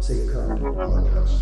Say come, podcast.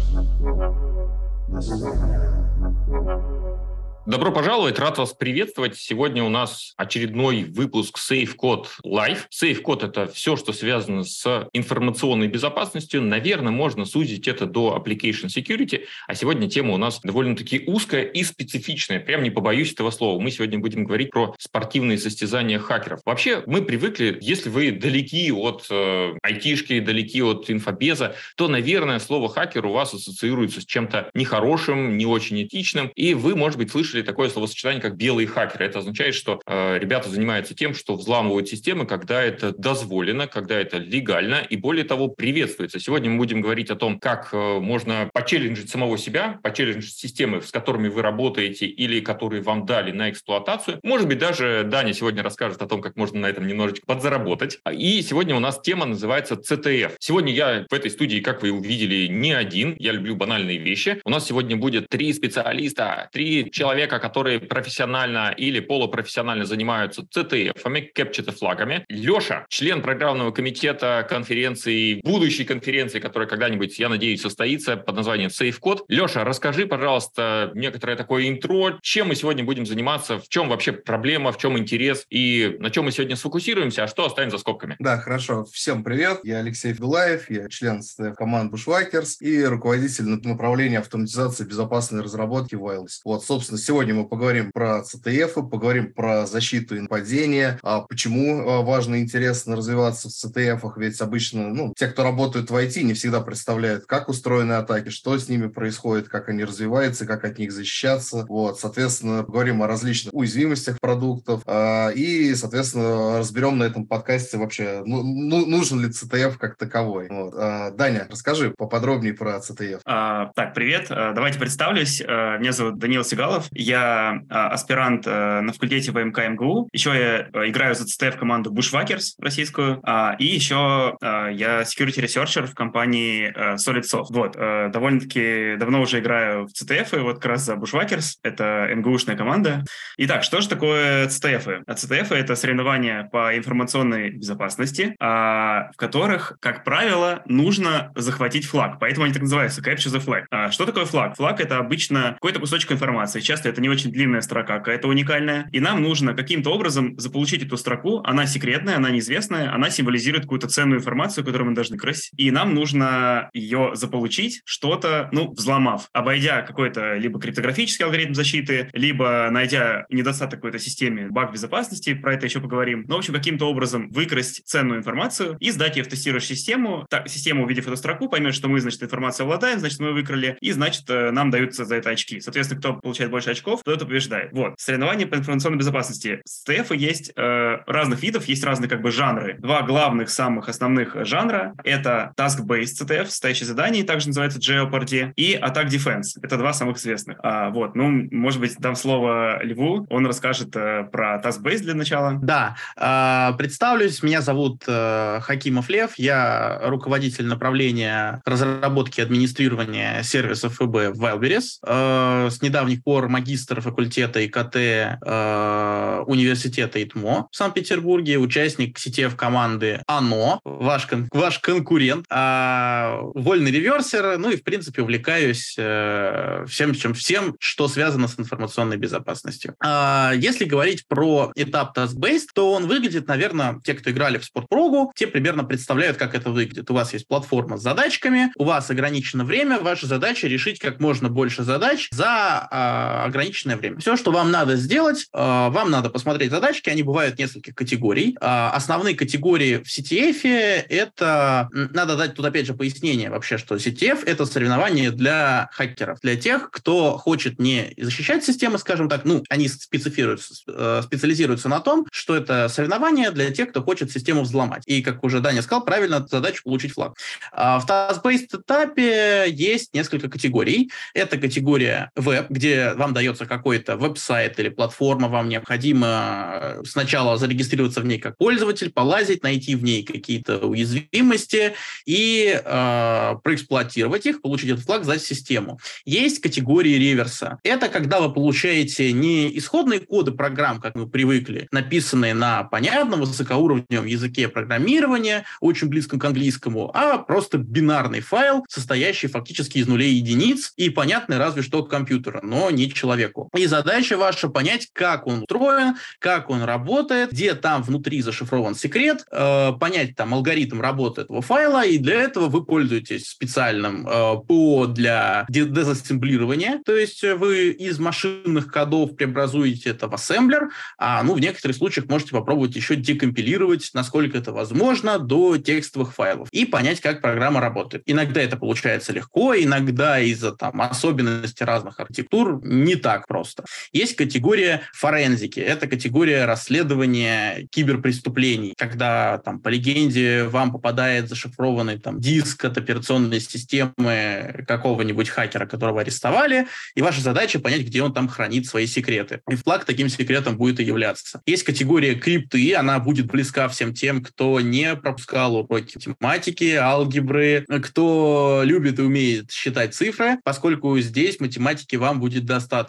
This is America. Добро пожаловать, рад вас приветствовать. Сегодня у нас очередной выпуск SafeCode Live. SafeCode – это все, что связано с информационной безопасностью. Наверное, можно сузить это до Application Security, а сегодня тема у нас довольно-таки узкая и специфичная. Прям не побоюсь этого слова. Мы сегодня будем говорить про спортивные состязания хакеров. Вообще, мы привыкли, если вы далеки от э, айтишки, далеки от инфобеза, то, наверное, слово хакер у вас ассоциируется с чем-то нехорошим, не очень этичным, и вы, может быть, слышали такое словосочетание, как белые хакеры. Это означает, что э, ребята занимаются тем, что взламывают системы, когда это дозволено, когда это легально, и более того, приветствуется. Сегодня мы будем говорить о том, как э, можно почелленджить самого себя, почелленджить системы, с которыми вы работаете или которые вам дали на эксплуатацию. Может быть, даже Даня сегодня расскажет о том, как можно на этом немножечко подзаработать. И сегодня у нас тема называется CTF. Сегодня я в этой студии, как вы увидели, не один. Я люблю банальные вещи. У нас сегодня будет три специалиста, три человека, человека, которые профессионально или полупрофессионально занимаются CTF-ами, кэпчета-флагами. Леша, член программного комитета конференции, будущей конференции, которая когда-нибудь, я надеюсь, состоится под названием SafeCode. Леша, расскажи, пожалуйста, некоторое такое интро, чем мы сегодня будем заниматься, в чем вообще проблема, в чем интерес и на чем мы сегодня сфокусируемся, а что оставим за скобками. Да, хорошо. Всем привет. Я Алексей Федулаев, я член команды Bushwhackers и руководитель направления автоматизации безопасной разработки Wireless. Вот, собственно, сегодня Сегодня мы поговорим про CTF, поговорим про защиту и нападения, а почему а, важно и интересно развиваться в CTF, ведь обычно ну, те, кто работают в IT, не всегда представляют, как устроены атаки, что с ними происходит, как они развиваются, как от них защищаться. Вот, соответственно, поговорим о различных уязвимостях продуктов а, и, соответственно, разберем на этом подкасте вообще, ну, ну, нужен ли CTF как таковой. Вот. А, Даня, расскажи поподробнее про CTF. А, так, привет. Давайте представлюсь. Меня зовут Данил Сигалов я а, аспирант а, на факультете ВМК МГУ. Еще я а, играю за ЦТ в команду Bushwhackers российскую. А, и еще а, я security researcher в компании а, SolidSoft. Вот. Довольно-таки давно уже играю в CTF, и вот как раз за Bushwhackers. Это МГУшная команда. Итак, что же такое? А CTF — это соревнования по информационной безопасности, в которых, как правило, нужно захватить флаг. Поэтому они так называются — Capture the Flag. Что такое флаг? Флаг — это обычно какой-то кусочек информации. Часто это это не очень длинная строка, какая-то уникальная, и нам нужно каким-то образом заполучить эту строку, она секретная, она неизвестная, она символизирует какую-то ценную информацию, которую мы должны красить, и нам нужно ее заполучить, что-то, ну, взломав, обойдя какой-то либо криптографический алгоритм защиты, либо найдя недостаток какой-то системе, баг безопасности, про это еще поговорим, но, в общем, каким-то образом выкрасть ценную информацию и сдать ее в тестирующую систему, так, система, увидев эту строку, поймет, что мы, значит, информацию обладаем, значит, мы выкрали, и, значит, э, нам даются за это очки. Соответственно, кто получает больше очков, очков, то это побеждает. Вот. Соревнования по информационной безопасности. СТФ есть э, разных видов, есть разные как бы жанры. Два главных, самых основных жанра — это Task-Based CTF, стоящие задания, также называется Jeopardy, и Attack Defense. Это два самых известных. А, вот. Ну, может быть, дам слово Льву, он расскажет э, про Task-Based для начала. Да. Э, представлюсь, меня зовут э, Хакимов Лев, я руководитель направления разработки и администрирования сервисов ФБ в Wildberries. Э, с недавних пор магистр магистр факультета ИКТ э, университета ИТМО в Санкт-Петербурге, участник CTF команды АНО, ваш, кон, ваш конкурент, э, вольный реверсер, ну и, в принципе, увлекаюсь э, всем, чем, всем, что связано с информационной безопасностью. Э, если говорить про этап Task-Based, то он выглядит, наверное, те, кто играли в спортпрогу, те примерно представляют, как это выглядит. У вас есть платформа с задачками, у вас ограничено время, ваша задача решить как можно больше задач за э, ограниченное время. Все, что вам надо сделать, э, вам надо посмотреть задачки, они бывают нескольких категорий. Э, основные категории в CTF — это... Надо дать тут опять же пояснение вообще, что CTF — это соревнование для хакеров, для тех, кто хочет не защищать системы, скажем так, ну, они специфируются, э, специализируются на том, что это соревнование для тех, кто хочет систему взломать. И, как уже Даня сказал, правильно задача получить флаг. В task-based этапе есть несколько категорий. Это категория веб, где вам дает создается какой-то веб-сайт или платформа, вам необходимо сначала зарегистрироваться в ней как пользователь, полазить, найти в ней какие-то уязвимости и э, проэксплуатировать их, получить этот флаг, в систему. Есть категории реверса. Это когда вы получаете не исходные коды программ, как мы привыкли, написанные на понятном высокоуровневом языке программирования, очень близком к английскому, а просто бинарный файл, состоящий фактически из нулей и единиц и понятный разве что компьютера, но не человеку. И задача ваша понять, как он устроен, как он работает, где там внутри зашифрован секрет, э, понять там алгоритм работы этого файла, и для этого вы пользуетесь специальным э, ПО для дезассемблирования, то есть вы из машинных кодов преобразуете это в ассемблер, а ну в некоторых случаях можете попробовать еще декомпилировать, насколько это возможно, до текстовых файлов и понять, как программа работает. Иногда это получается легко, иногда из-за там особенностей разных архитектур не так просто. Есть категория форензики. Это категория расследования киберпреступлений, когда там по легенде вам попадает зашифрованный там диск от операционной системы какого-нибудь хакера, которого арестовали, и ваша задача понять, где он там хранит свои секреты. И флаг таким секретом будет и являться. Есть категория крипты, она будет близка всем тем, кто не пропускал уроки математики, алгебры, кто любит и умеет считать цифры, поскольку здесь математики вам будет достаточно.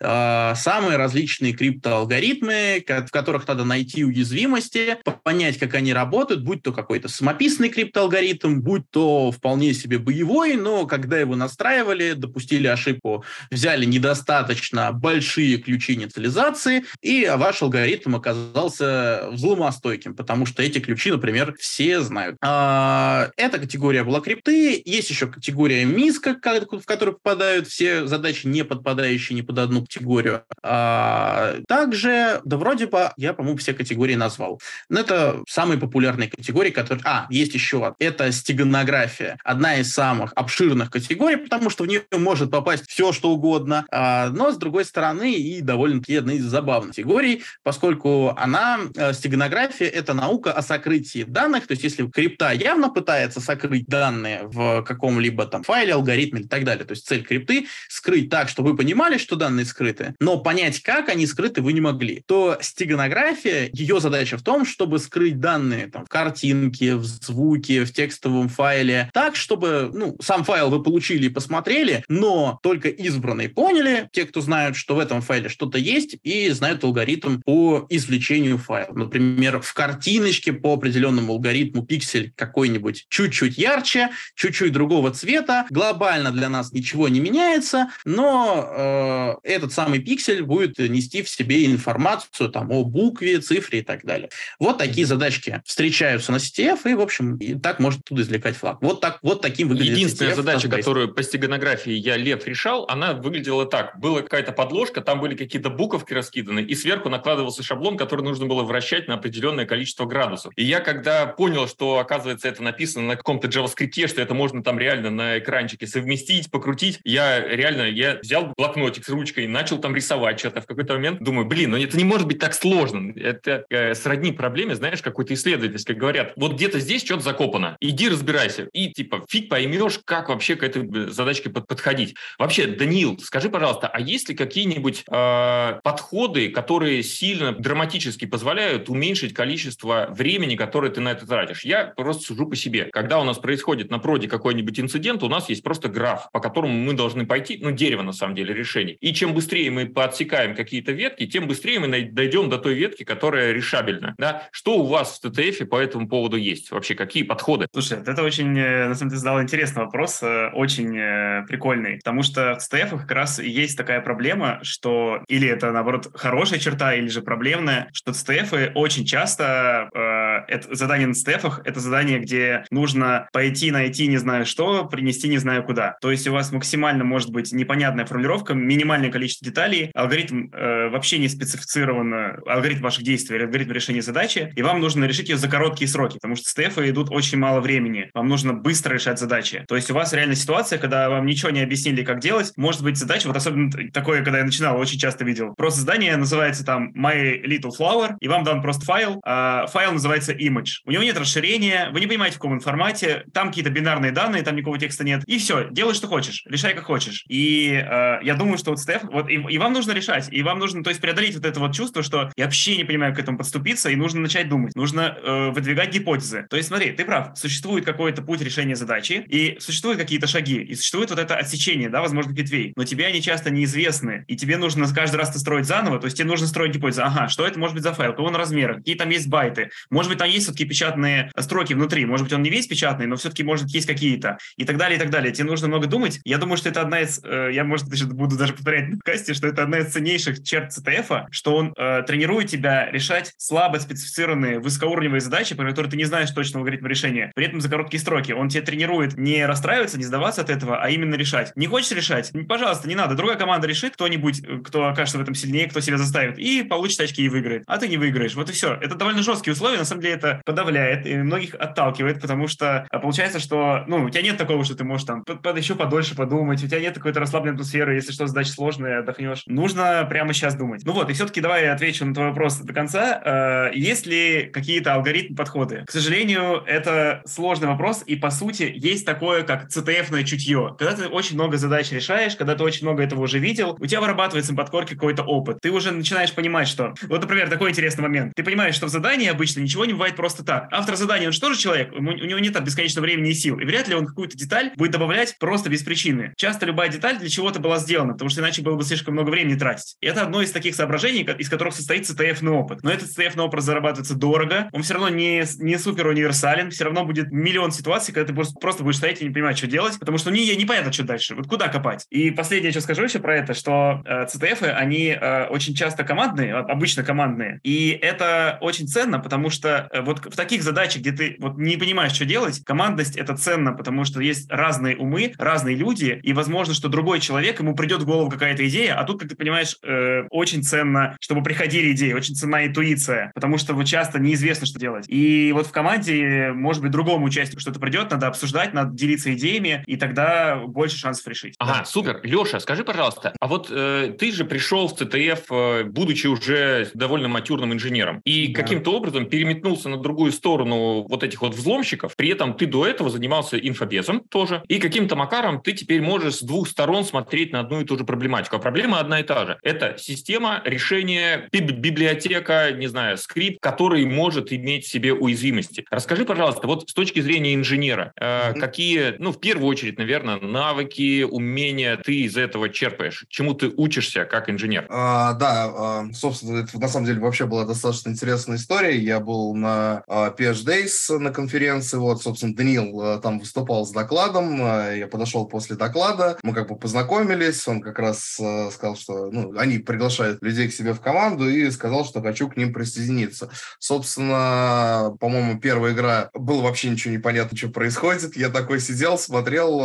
А, самые различные криптоалгоритмы, в которых надо найти уязвимости, понять, как они работают, будь то какой-то самописный криптоалгоритм, будь то вполне себе боевой, но когда его настраивали, допустили ошибку, взяли недостаточно большие ключи инициализации, и ваш алгоритм оказался взломостойким, потому что эти ключи, например, все знают. А, эта категория была крипты. Есть еще категория миска, в которую попадают все задачи, не подпадающие ни под одну категорию. А, также, да вроде бы, я, по-моему, все категории назвал. Но это самые популярные категории, которые... А, есть еще. Это стеганография. Одна из самых обширных категорий, потому что в нее может попасть все, что угодно. А, но, с другой стороны, и довольно-таки одна из забавных категорий, поскольку она, э, стеганография, это наука о сокрытии данных. То есть, если крипта явно пытается сокрыть данные в каком-либо там файле, алгоритме и так далее, то есть цель крипты — скрыть так, чтобы вы понимали, что данные скрыты, но понять, как они скрыты, вы не могли, то стеганография, ее задача в том, чтобы скрыть данные там, в картинке, в звуке, в текстовом файле, так, чтобы ну, сам файл вы получили и посмотрели, но только избранные поняли, те, кто знают, что в этом файле что-то есть, и знают алгоритм по извлечению файла. Например, в картиночке по определенному алгоритму пиксель какой-нибудь чуть-чуть ярче, чуть-чуть другого цвета, глобально для нас ничего не меняется, но э, этот самый пиксель будет нести в себе информацию там, о букве, цифре и так далее. Вот такие задачки встречаются на CTF, и, в общем, и так может оттуда извлекать флаг. Вот, так, вот таким выглядит Единственная CTF задача, которую по стеганографии я, Лев, решал, она выглядела так. Была какая-то подложка, там были какие-то буковки раскиданы, и сверху накладывался шаблон, который нужно было вращать на определенное количество градусов. И я, когда понял, что, оказывается, это написано на каком-то JavaScript, что это можно там реально на экранчике совместить, покрутить, я реально, я взял блокнотик с ручкой, начал там рисовать что-то. В какой-то момент думаю, блин, ну это не может быть так сложно. Это э, сродни проблеме, знаешь, какой-то исследовательской. Говорят, вот где-то здесь что-то закопано, иди разбирайся. И типа фиг поймешь, как вообще к этой э, задачке под подходить. Вообще, Даниил, скажи, пожалуйста, а есть ли какие-нибудь э, подходы, которые сильно драматически позволяют уменьшить количество времени, которое ты на это тратишь? Я просто сужу по себе. Когда у нас происходит на проде какой-нибудь инцидент, у нас есть просто граф, по которому мы должны пойти, ну, дерево на самом деле решений. И чем быстрее мы подсекаем какие-то ветки, тем быстрее мы дойдем до той ветки, которая решабельна. Да? Что у вас в ТТФ по этому поводу есть? Вообще, какие подходы? Слушай, это очень, э, на самом деле, задал интересный вопрос, э, очень э, прикольный, потому что в ТТФ как раз есть такая проблема, что или это, наоборот, хорошая черта, или же проблемная, что ЦТФ очень часто э, это задание на ЦТФ это задание, где нужно пойти найти не знаю что, принести не знаю куда. То есть у вас максимально может быть непонятная формулировка, минимальное количество деталей, алгоритм э, вообще не специфицирован, алгоритм ваших действий, алгоритм решения задачи, и вам нужно решить ее за короткие сроки, потому что ЦТФ идут очень мало времени, вам нужно быстро решать задачи. То есть у вас реально ситуация, когда вам ничего не объяснили, как делать, может быть задача, вот особенно такое, когда я начинал, очень часто видел. Просто задание называется там My Little Flower, и вам дан просто файл, а файл называется image. У него нет расширения, вы не понимаете, в каком формате, там какие-то бинарные данные, там никакого текста нет, и все, делай, что хочешь, решай, как хочешь. И э, я думаю, что что вот CTF, вот и, и вам нужно решать, и вам нужно, то есть преодолеть вот это вот чувство, что я вообще не понимаю, к этому подступиться, и нужно начать думать, нужно э, выдвигать гипотезы. То есть смотри, ты прав, существует какой-то путь решения задачи, и существуют какие-то шаги, и существует вот это отсечение, да, возможно, ветвей, но тебе они часто неизвестны, и тебе нужно каждый раз это строить заново, то есть тебе нужно строить гипотезы, ага, что это может быть за файл, какого он размера, какие там есть байты, может быть, там есть все-таки печатные строки внутри, может быть, он не весь печатный, но все-таки, может, есть какие-то, и так далее, и так далее. Тебе нужно много думать. Я думаю, что это одна из, э, я, может, буду даже повторять на подкасте, что это одна из ценнейших черт CTF, что он э, тренирует тебя решать слабо специфицированные высокоуровневые задачи, про которые ты не знаешь точного алгоритма решения, при этом за короткие строки. Он тебя тренирует не расстраиваться, не сдаваться от этого, а именно решать. Не хочешь решать? Пожалуйста, не надо. Другая команда решит, кто-нибудь, э, кто окажется в этом сильнее, кто себя заставит, и получит очки и выиграет. А ты не выиграешь. Вот и все. Это довольно жесткие условия, на самом деле это подавляет и многих отталкивает, потому что а, получается, что ну, у тебя нет такого, что ты можешь там под, под еще подольше подумать, у тебя нет какой-то расслабленной атмосферы, если что, задача сложная, отдохнешь. Нужно прямо сейчас думать. Ну вот, и все-таки давай я отвечу на твой вопрос до конца. Э, есть ли какие-то алгоритмы подходы? К сожалению, это сложный вопрос, и по сути есть такое, как CTF-ное чутье. Когда ты очень много задач решаешь, когда ты очень много этого уже видел, у тебя вырабатывается на подкорке какой-то опыт. Ты уже начинаешь понимать, что... Вот, например, такой интересный момент. Ты понимаешь, что в задании обычно ничего не бывает просто так. Автор задания, он же тоже человек, у него нет бесконечного времени и сил, и вряд ли он какую-то деталь будет добавлять просто без причины. Часто любая деталь для чего-то была сделана, потому что иначе было бы слишком много времени тратить. И это одно из таких соображений, из которых состоит CTF-ный опыт. Но этот CTF-ный опыт зарабатывается дорого, он все равно не, не супер универсален, все равно будет миллион ситуаций, когда ты просто, просто будешь стоять и не понимать, что делать, потому что не, непонятно, что дальше, вот куда копать. И последнее, что скажу еще про это, что э, CTF, они э, очень часто командные, обычно командные, и это очень ценно, потому что э, вот в таких задачах, где ты вот не понимаешь, что делать, командность это ценно, потому что есть разные умы, разные люди, и возможно, что другой человек, ему придет в голову какая-то идея, а тут, как ты понимаешь, э, очень ценно, чтобы приходили идеи, очень ценна интуиция, потому что вот часто неизвестно, что делать. И вот в команде, может быть, другому участнику что-то придет, надо обсуждать, надо делиться идеями, и тогда больше шансов решить. Ага, да. супер. Леша, скажи, пожалуйста, а вот э, ты же пришел в ЦТФ, э, будучи уже довольно матюрным инженером, и да. каким-то образом переметнулся на другую сторону вот этих вот взломщиков, при этом ты до этого занимался инфобезом тоже, и каким-то макаром ты теперь можешь с двух сторон смотреть на одну и ту же проблематику. А проблема одна и та же. Это система решения, библиотека, не знаю, скрипт, который может иметь в себе уязвимости. Расскажи, пожалуйста, вот с точки зрения инженера, э, mm-hmm. какие, ну, в первую очередь, наверное, навыки, умения ты из этого черпаешь? Чему ты учишься как инженер? А, да, а, собственно, это на самом деле вообще была достаточно интересная история. Я был на а, PH Days на конференции, вот, собственно, Даниил а, там выступал с докладом, а, я подошел после доклада, мы как бы познакомились, он как раз а, сказал, что, ну, они приглашают людей к себе в команду и сказал, что хочу к ним присоединиться. Собственно, по-моему, первая игра, было вообще ничего не понятно, что происходит, я такой сидел, смотрел,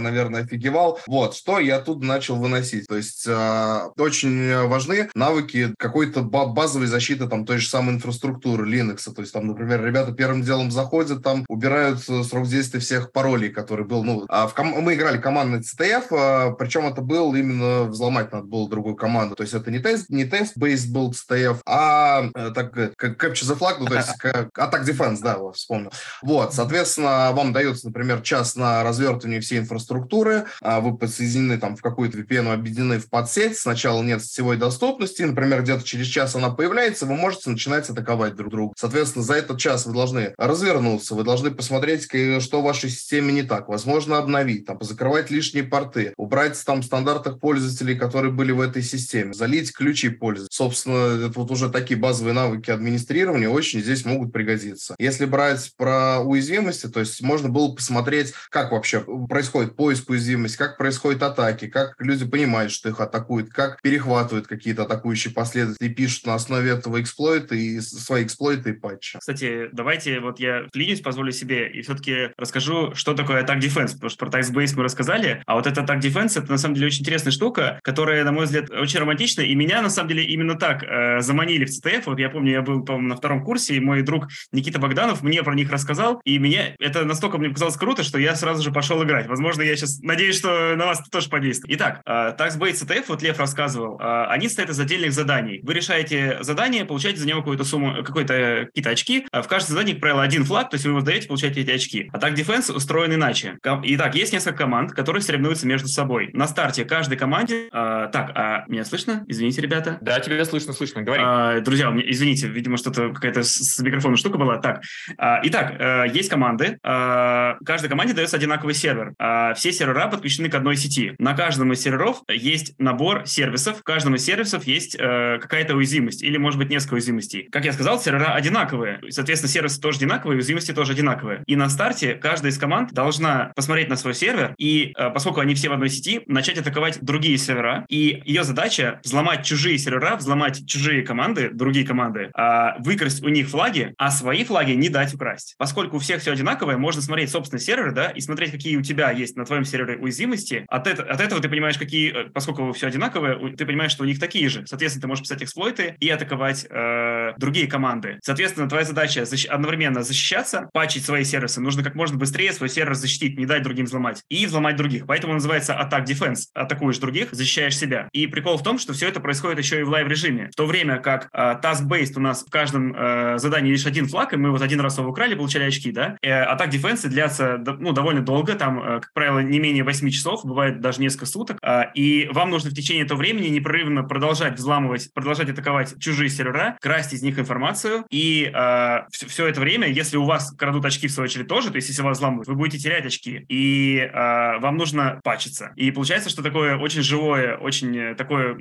наверное, офигевал. Вот, что я тут начал выносить. То есть очень важны навыки какой-то базовой защиты там той же самой инфраструктуры Linux. То есть там, например, ребята первым делом заходят, там убирают э, срок действия всех паролей, который был, ну, а в ком- мы играли командный CTF, причем это был именно взломать надо было другую команду. То есть это не тест, не тест-based был CTF, а э, так как Capture the Flag, ну, то есть как Attack Defense, да, вспомнил. Вот, соответственно, вам дается, например, час на развертывание всей инфраструктуры, а вы подсоединены там в какую-то VPN, объединены в подсеть, сначала нет сетевой доступности, например, где-то через час она появляется, вы можете начинать атаковать друг друга. Соответственно, за этот час вы должны развернуться, вы должны посмотреть, что в вашей системе не так, возможно, обновить, там, закрывать лишние порты, убрать там стандартных пользователей, которые были в этой системе, залить ключи пользователя. Собственно, это вот уже такие базовые навыки администрирования очень здесь могут пригодиться. Если брать про уязвимости, то есть можно было посмотреть, как вообще происходит поиск уязвимости, как происходят атаки, как люди понимают, что их атакуют, как перехватывают какие-то атакующие последователи, пишут на основе этого эксплойта и свои эксплойты и патчи. Кстати, давайте вот я клянусь, позволю себе и все-таки расскажу, что такое Attack Defense, потому что про Task Base мы рассказали, а вот это Attack Defense это на самом деле очень интересная штука, которая, на мой взгляд, очень романтичная, и меня на самом деле именно так э, заманили в CTF. Вот я помню, я был, по-моему, на втором курсе, и мой друг Никита Богданов мне про них рассказал, и меня это настолько мне показалось круто, что я сразу же пошел играть. Возможно, я сейчас надеюсь, что на вас это тоже подействует. Итак, э, Task Base CTF, вот Лев рассказывал, э, они состоят из отдельных заданий. Вы решаете задание, получаете за него какую-то сумму, какой-то какие-то очки. А в каждом задании, как правило, один флаг, то есть вы его сдаете, получаете эти очки. А так Defense устроен иначе. Итак, есть несколько команд, которые соревнуются между собой. На старте каждый каждой команде... Э, так, а меня слышно? Извините, ребята. Да, тебя слышно, слышно, говори. Э, друзья, извините, видимо, что-то какая-то с, микрофоном штука была. Так, э, итак, э, есть команды. Э, каждой команде дается одинаковый сервер. Э, все сервера подключены к одной сети. На каждом из серверов есть набор сервисов. В каждом из сервисов есть э, какая-то уязвимость или, может быть, несколько уязвимостей. Как я сказал, сервера одинаковые. Соответственно, сервисы тоже одинаковые, уязвимости тоже одинаковые. И на старте каждая из команд должна посмотреть на свой сервер и, э, поскольку они все в одной сети, начать атаковать другие сервера. И ее задача взломать чужие сервера, взломать чужие команды, другие команды, э, выкрасть у них флаги, а свои флаги не дать украсть. Поскольку у всех все одинаковое, можно смотреть собственный сервер, да, и смотреть, какие у тебя есть на твоем сервере уязвимости. От, это, от этого ты понимаешь, какие, э, поскольку все одинаковое, ты понимаешь, что у них такие же. Соответственно, ты можешь писать эксплойты и атаковать э, другие команды. Соответственно, твоя задача защ- одновременно защищаться, патчить свои сервисы. Нужно как можно быстрее свой сервер защитить, не дать другим взломать. И взломать других. Поэтому называется атак defense. Атакуешь других, защищаешь себя. И прикол в том, что все это происходит еще и в live-режиме. В то время как э, task-based у нас в каждом э, задании лишь один флаг, и мы вот один раз его украли, получали очки, да? Э, attack-defense длятся ну, довольно долго, там, э, как правило, не менее 8 часов, бывает даже несколько суток. Э, и вам нужно в течение этого времени непрерывно продолжать взламывать, продолжать атаковать чужие сервера, красть из них информацию. И э, все, все это время, если у вас крадут очки в свою очередь тоже, то есть если вас взламывают, вы будете терять очки. И э, вам нужно патчиться. И получается, что такое очень живое, очень такое, э,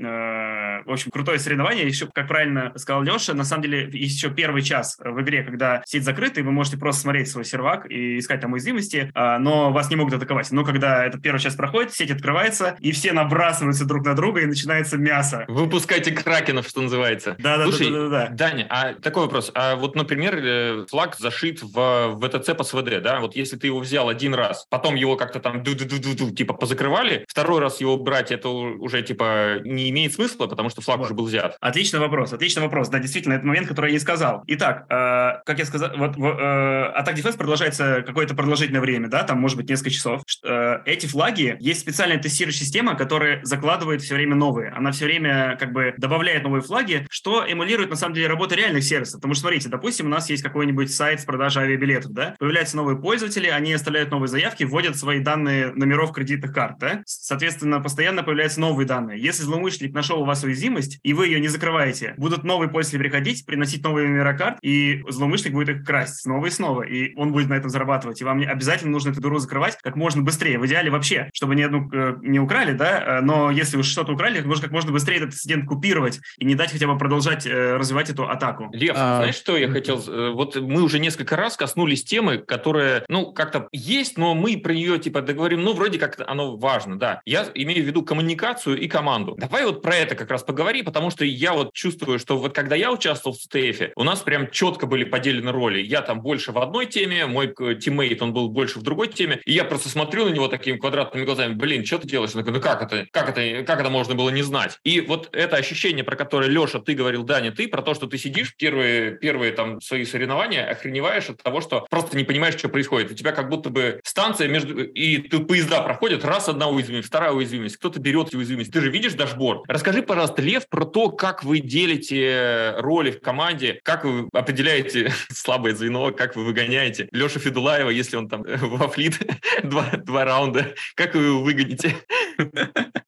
в общем, крутое соревнование. Еще, как правильно сказал Леша, на самом деле есть еще первый час в игре, когда сеть закрыта, и вы можете просто смотреть свой сервак и искать там уязвимости, э, но вас не могут атаковать. Но когда этот первый час проходит, сеть открывается, и все набрасываются друг на друга, и начинается мясо. Выпускайте кракенов, что называется. Да, да, Слушай, да, да, да, да. Даня, а такой вопрос. А вот, например, э, флаг зашит в ВТЦ по СВД, да? Вот если ты его взял один раз, потом его как-то там ду-ду-ду-ду, типа позакрывали, второй раз его брать, это уже типа не имеет смысла, потому что флаг Вот. уже был взят. Отличный вопрос, отличный вопрос. Да, действительно, это момент, который я не сказал. Итак, э, как я сказал, вот э, атак дефенс продолжается какое-то продолжительное время, да, там может быть несколько часов. Э, эти флаги, есть специальная тестирующая система, которая закладывает все время новые. Она все время как бы добавляет новые флаги, что эмулирует на самом деле работу реальных сервисов. Потому что, смотрите, допустим, у нас есть какой-нибудь сайт с продажей авиабилетов, да, появляются новые пользователи, они оставляют новые заявки, вводят свои данные номеров кредитных карт, да, соответственно, постоянно появляются новые данные. Если злоумышленник нашел у вас уязвимость, и вы ее не закрываете, будут новые пользователи приходить, приносить новые номера карт, и злоумышленник будет их красть снова и снова, и он будет на этом зарабатывать. И вам не- обязательно нужно эту дыру закрывать как можно быстрее. В идеале вообще, чтобы ни одну э, не украли, да, э, но если уж что-то украли, нужно как можно быстрее этот инцидент купировать и не дать хотя бы продолжать э, развивать эту атаку. Лев, А, знаешь, что я хотел? э, Вот мы уже несколько раз коснулись темы, которая, ну, как-то есть, но мы про нее, типа, договорим, ну, вроде как оно важно, да. Я имею в виду коммуникацию и команду. Давай вот про это как раз поговори, потому что я вот чувствую, что вот когда я участвовал в CTF, у нас прям четко были поделены роли. Я там больше в одной теме, мой э, тиммейт, он был больше в другой теме, и я просто смотрю на него такими квадратными глазами, блин, что ты делаешь? Он такой, ну как это, как это, как это можно было не знать? И вот это ощущение, про которое, Леша, ты говорил, Даня, ты, про то, что ты сидишь первые, первые там свои соревнования, охреневаешь от того, что просто не понимаешь, что происходит. У тебя как будто бы станция между... И тут поезда проходят, раз одна уязвимость, вторая уязвимость, кто-то берет уязвимость. Ты же видишь дашборд. Расскажи, пожалуйста, Лев, про то, как вы делите роли в команде, как вы определяете слабое звено, как вы выгоняете Леша Федулаева, если он там во флит два, два раунда, как вы его выгоните?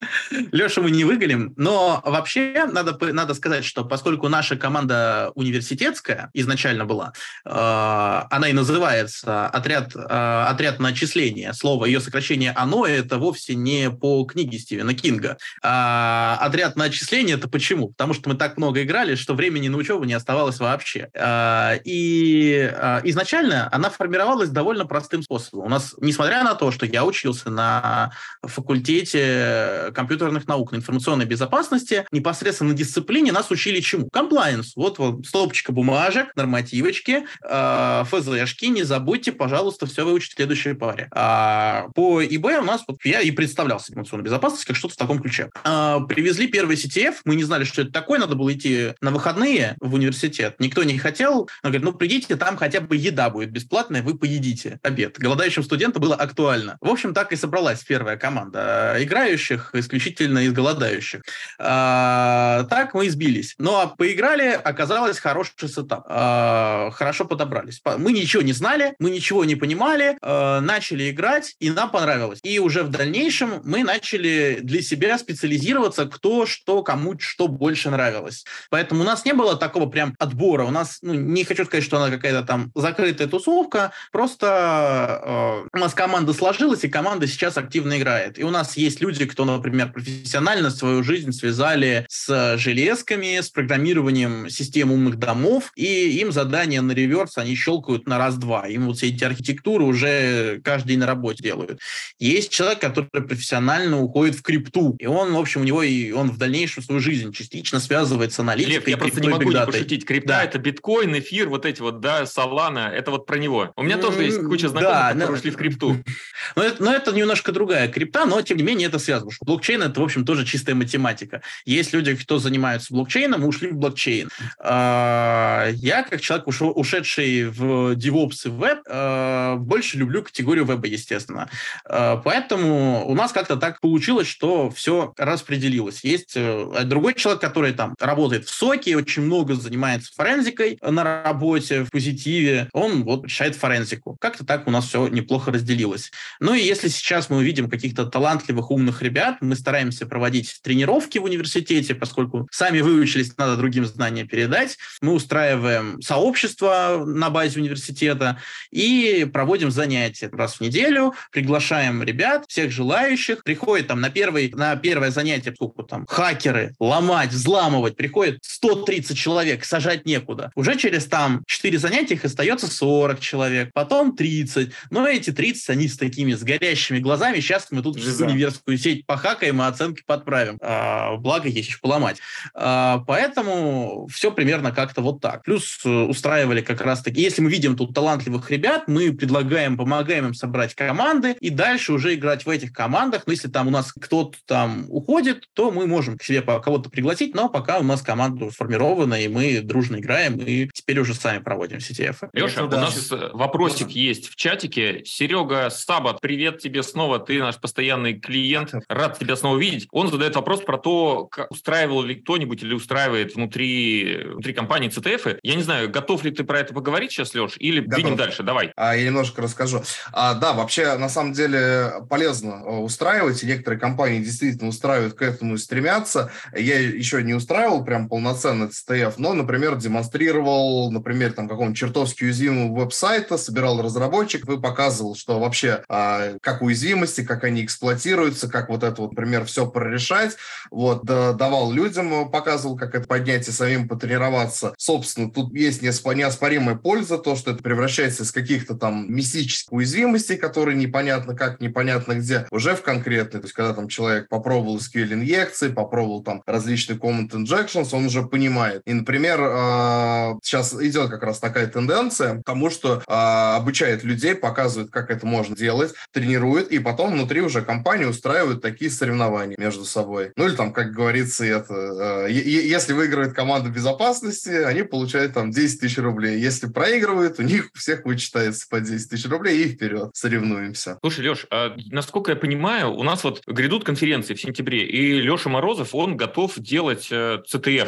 Леша мы не выгоним, но вообще надо, надо сказать, что поскольку наша команда университетская изначально была, э, она и называется отряд, э, отряд начисления. Слово, ее сокращение «оно» — это вовсе не по книге Стивена Кинга. А отряд начисления — это почему? Потому что мы так много играли, что времени на учебу не оставалось вообще. Э, и э, изначально она формировалась довольно простым способом. У нас, несмотря на то, что я учился на факультете компьютерных наук, на информационной безопасности, непосредственно на дисциплине нас учили чему? Комплайенс. Вот, вот столбчика бумажек, нормативочки, э, ФЗшки. Не забудьте, пожалуйста, все выучить в следующей паре. А по ИБ у нас, вот я и представлялся информационной безопасности как что-то в таком ключе. А, привезли первый CTF, мы не знали, что это такое, надо было идти на выходные в университет. Никто не хотел. Он говорит, ну, придите, там хотя бы еда будет бесплатная, вы поедите обед. Голодающим студентам было актуально. В общем, так и собралась первая команда играющих, исключительно исключительно из голодающих. А, так мы избились. Ну, а поиграли, оказалось хороший сетап. А, хорошо подобрались. Мы ничего не знали, мы ничего не понимали, а, начали играть, и нам понравилось. И уже в дальнейшем мы начали для себя специализироваться, кто что, кому что больше нравилось. Поэтому у нас не было такого прям отбора. У нас, ну, не хочу сказать, что она какая-то там закрытая тусовка, просто э, у нас команда сложилась, и команда сейчас активно играет. И у нас есть люди, кто, например, профессионально свою жизнь связали с железками, с программированием систем умных домов, и им задания на реверс они щелкают на раз-два. Им вот все эти архитектуры уже каждый день на работе делают. Есть человек, который профессионально уходит в крипту, и он, в общем, у него и он в дальнейшем свою жизнь частично связывает с аналитикой. Лев, я просто не могу не пошутить. Крипта да. это биткоин, эфир, вот эти вот, да, Солана, это вот про него. У меня тоже есть куча знакомых, да, которые но... ушли в крипту. Но это, но это немножко другая крипта, но тем не менее это связано. Что блокчейн это, в общем, тоже чистая математика. Есть люди, кто занимаются блокчейном, ушли в блокчейн. А, я, как человек, ушедший в DevOps и веб, а, больше люблю категорию веба, естественно. А, поэтому у нас как-то так получилось, что все распределилось. Есть э, другой человек, который там работает в соке, очень много занимается форензикой на работе, в позитиве. Он вот решает форензику. Как-то так у нас все неплохо разделилось. Ну и если сейчас мы увидим каких-то талантливых, умных ребят, мы стараемся проводить тренировки в университете, поскольку сами выучились, надо другим знания передать. Мы устраиваем сообщество на базе университета и проводим занятия раз в неделю, приглашаем ребят, всех желающих, приходит там на, первый, на первое занятие, сколько там, хакеры, ломать, взламывать, приходит 130 человек, сажать некуда. Уже через там 4 занятия их остается 40 человек, потом 30. Но эти 30, они с такими с горящими глазами. Сейчас мы тут Жиза. университетскую сеть похакаем и оценки подправим. А, благо, есть еще поломать. А, поэтому все примерно как-то вот так. Плюс э, устраивали как раз-таки... Если мы видим тут талантливых ребят, мы предлагаем, помогаем им собрать команды и дальше уже играть в этих командах. Но если там у нас кто-то там уходит, то мы можем к себе кого-то пригласить, но пока у нас команда сформирована, и мы дружно играем, и теперь уже сами проводим CTF. Леша, у нас вопросик есть в чатике. Серега Сабат, привет тебе снова, ты наш постоянный клиент, рад тебя снова видеть. Он задает вопрос про то, устраивал ли кто-нибудь или устраивает внутри, внутри компании CTF. Я не знаю, готов ли ты про это поговорить сейчас, Леш, или Готов. двинем дальше? Давай. А, я немножко расскажу. А, да, вообще, на самом деле, полезно э, устраивать, и некоторые компании действительно устраивают к этому и стремятся. Я еще не устраивал прям полноценно CTF, но, например, демонстрировал, например, там какого-нибудь чертовски уязвимого веб-сайта, собирал разработчиков и показывал, что вообще а, как уязвимости, как они эксплуатируются, как вот это вот, например, все прорешать. Вот, да, давал людям, показывал, как это поднять и самим потренироваться. Собственно, тут есть неоспоримая польза, то, что это превращается из каких-то там мистических уязвимостей, которые непонятно как, непонятно где, уже в конкретные. То есть, когда там человек попробовал SQL-инъекции, попробовал там различные comment injections, он уже понимает. И, например, сейчас идет как раз такая тенденция к тому, что а, обучает людей, показывает, как это можно делать, тренирует, и потом внутри уже компании устраивают такие соревнования между собой. Ну или там, как говорится, это, а, если выигрывает команда безопасности, они получают там 10 тысяч рублей. Если проигрывают, у них всех вычитается по 10 тысяч рублей и вперед, соревнуемся. Слушай, Леш, а, насколько я понимаю, у нас вот грядут конференции в сентябре, и Леша Морозов, он готов делать э,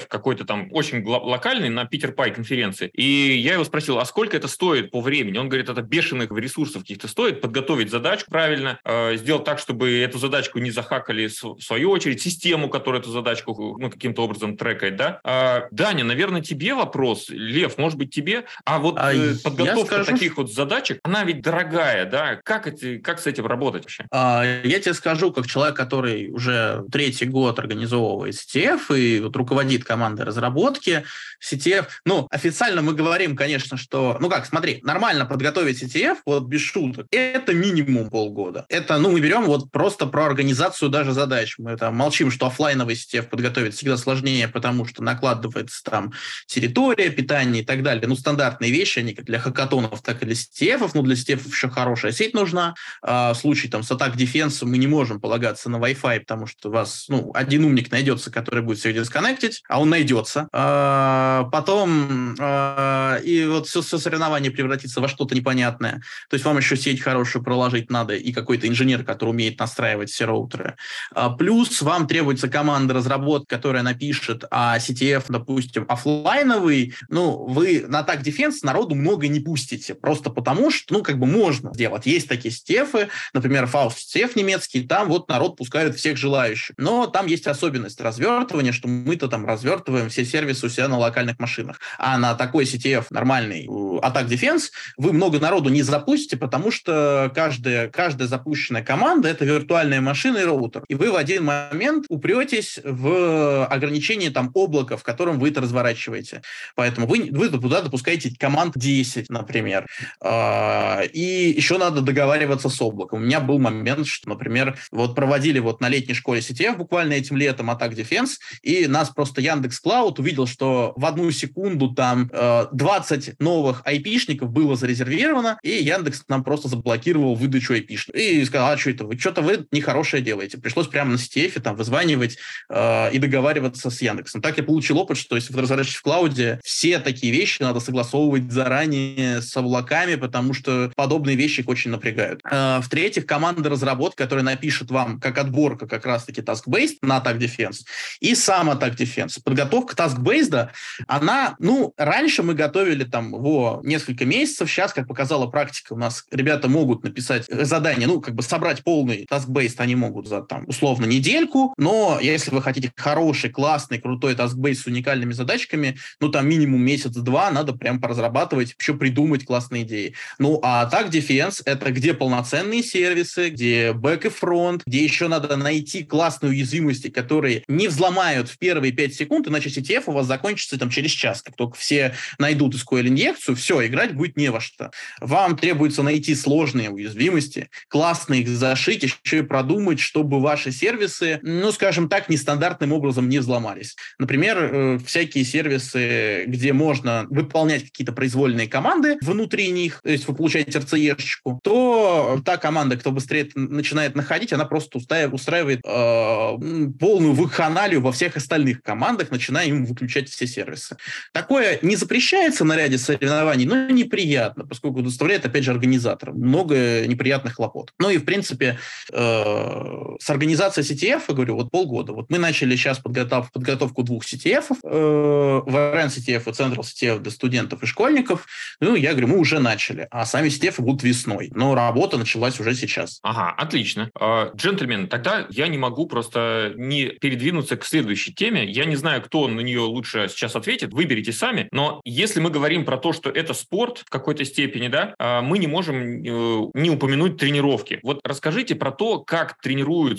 какой-то там очень локальный на Питер Пай конференции. И я его спросил, а сколько это стоит по времени? Он говорит, это бешеных ресурсов каких-то стоит, подготовить задачку правильно, э, сделать так, чтобы эту задачку не захакали в свою очередь, систему, которая эту задачку ну, каким-то образом трекает, да? А, Даня, наверное, тебе вопрос, Лев, может быть, тебе, а вот а э, подготовка скажу... таких вот задачек, она ведь дорогая, да? Как, это, как с этим работать вообще? А, я тебе скажу, как человек, который уже третий год организовывает CTF и вот руководит командой разработки CTF, ну, официально мы говорим, конечно, что, ну как, смотри, нормально подготовить CTF, вот без шуток, это минимум полгода. Это, ну, мы берем вот просто про организацию даже задач. Мы там молчим, что офлайновый CTF подготовить всегда сложнее, потому что накладывается там территория, питание и так далее. Ну, стандартные вещи, они как для хакатонов, так и для CTF. Ну, для CTF еще хорошая сеть нужна. А, в случае там с атак дефенса мы не можем полагаться на Wi-Fi, потому что у вас, ну, один умник найдется, который будет всех дисконнектить, а он найдется. А, потом а, и вот все, все соревнование превратится во что-то непонятное. То есть вам еще сеть хорошую проложить надо и какой-то инженер, который умеет настраивать все роутеры. А, плюс вам требуется команда разработки, которая напишет, а CTF, допустим, офлайновый, ну, вы на так Defense народу много не пустите, просто потому что, ну, как бы можно сделать. Есть такие CTF, например, Faust CTF немецкий, там вот народ пускают всех желающих. Но там есть особенность развертывания, что мы-то там развертываем все сервисы у себя на локальных машинах. А на такой CTF нормальный атак Defense вы много народу не запустите, потому что каждая, каждая запущенная команда — это виртуальная машина и роутер. И вы в один момент упретесь в ограничение там облака, в котором вы это разворачиваете. Поэтому вы, вы туда допускаете команд 10, например. А, и еще надо договариваться с облаком. У меня был момент, что, например, вот проводили вот на летней школе CTF буквально этим летом атак Defense, и нас просто Яндекс Клауд увидел, что в одну секунду там 20 э, новых айпишников было зарезервировано, и Яндекс нам просто заблокировал выдачу айпишников. И сказал, а что это вы? Что-то вы нехорошее делаете. Пришлось прямо на CTF там вызванивать э, и договариваться с Яндексом. Так я получил опыт, что если вы разворачиваетесь в клауде, все такие вещи надо согласовывать заранее с облаками, потому что подобные вещи их очень напрягают. Э, в-третьих, команда разработки, которая напишет вам как отборка как раз-таки task-based на Attack Defense и сам Attack Defense. Подготовка task-based, она, ну, раньше мы готовили там его несколько месяцев, сейчас, как показала практика, у нас ребята могут написать задание, ну, как бы собрать полный task-based они могут за там условно недельку, но если вы хотите хороший, классный, крутой task-based с уникальными задачками, ну, там минимум месяц-два надо прям поразрабатывать, еще придумать классные идеи. Ну, а так Defense — это где полноценные сервисы, где бэк и фронт, где еще надо найти классные уязвимости, которые не взломают в первые 5 секунд, иначе CTF у вас закончится там через час. Как только все найдут SQL-инъекцию, все, играть будет не во что. Вам требуется найти сложные уязвимости, классно их зашить, еще и продумать, чтобы ваши сервисы, ну, скажем так, нестандартным образом не взломались. Например, э, всякие сервисы, где можно выполнять какие-то произвольные команды внутри них, то есть вы получаете RCE-шечку, то та команда, кто быстрее начинает находить, она просто устраивает э, полную вакханалию во всех остальных командах, начиная им выключать все сервисы. Такое не запрещается на ряде соревнований, но неприятно, поскольку доставляет, опять же, организаторам много неприятных хлопот. Ну и, в принципе, э, с организацией CTF, я говорю, вот полгода. Вот мы начали сейчас подготов, подготовку двух CTF, э, VRN CTF и Central CTF для студентов и школьников. Ну, я говорю, мы уже начали, а сами CTF будут весной. Но работа началась уже сейчас. Ага, отлично. Э, джентльмен, тогда я не могу просто не передвинуться к следующей теме. Я не знаю, кто на нее лучше сейчас ответит, выберите сами. Но если мы говорим про то, что это спорт в какой-то степени, да, э, мы не можем э, не упомянуть тренировки. Вот расскажите про то, как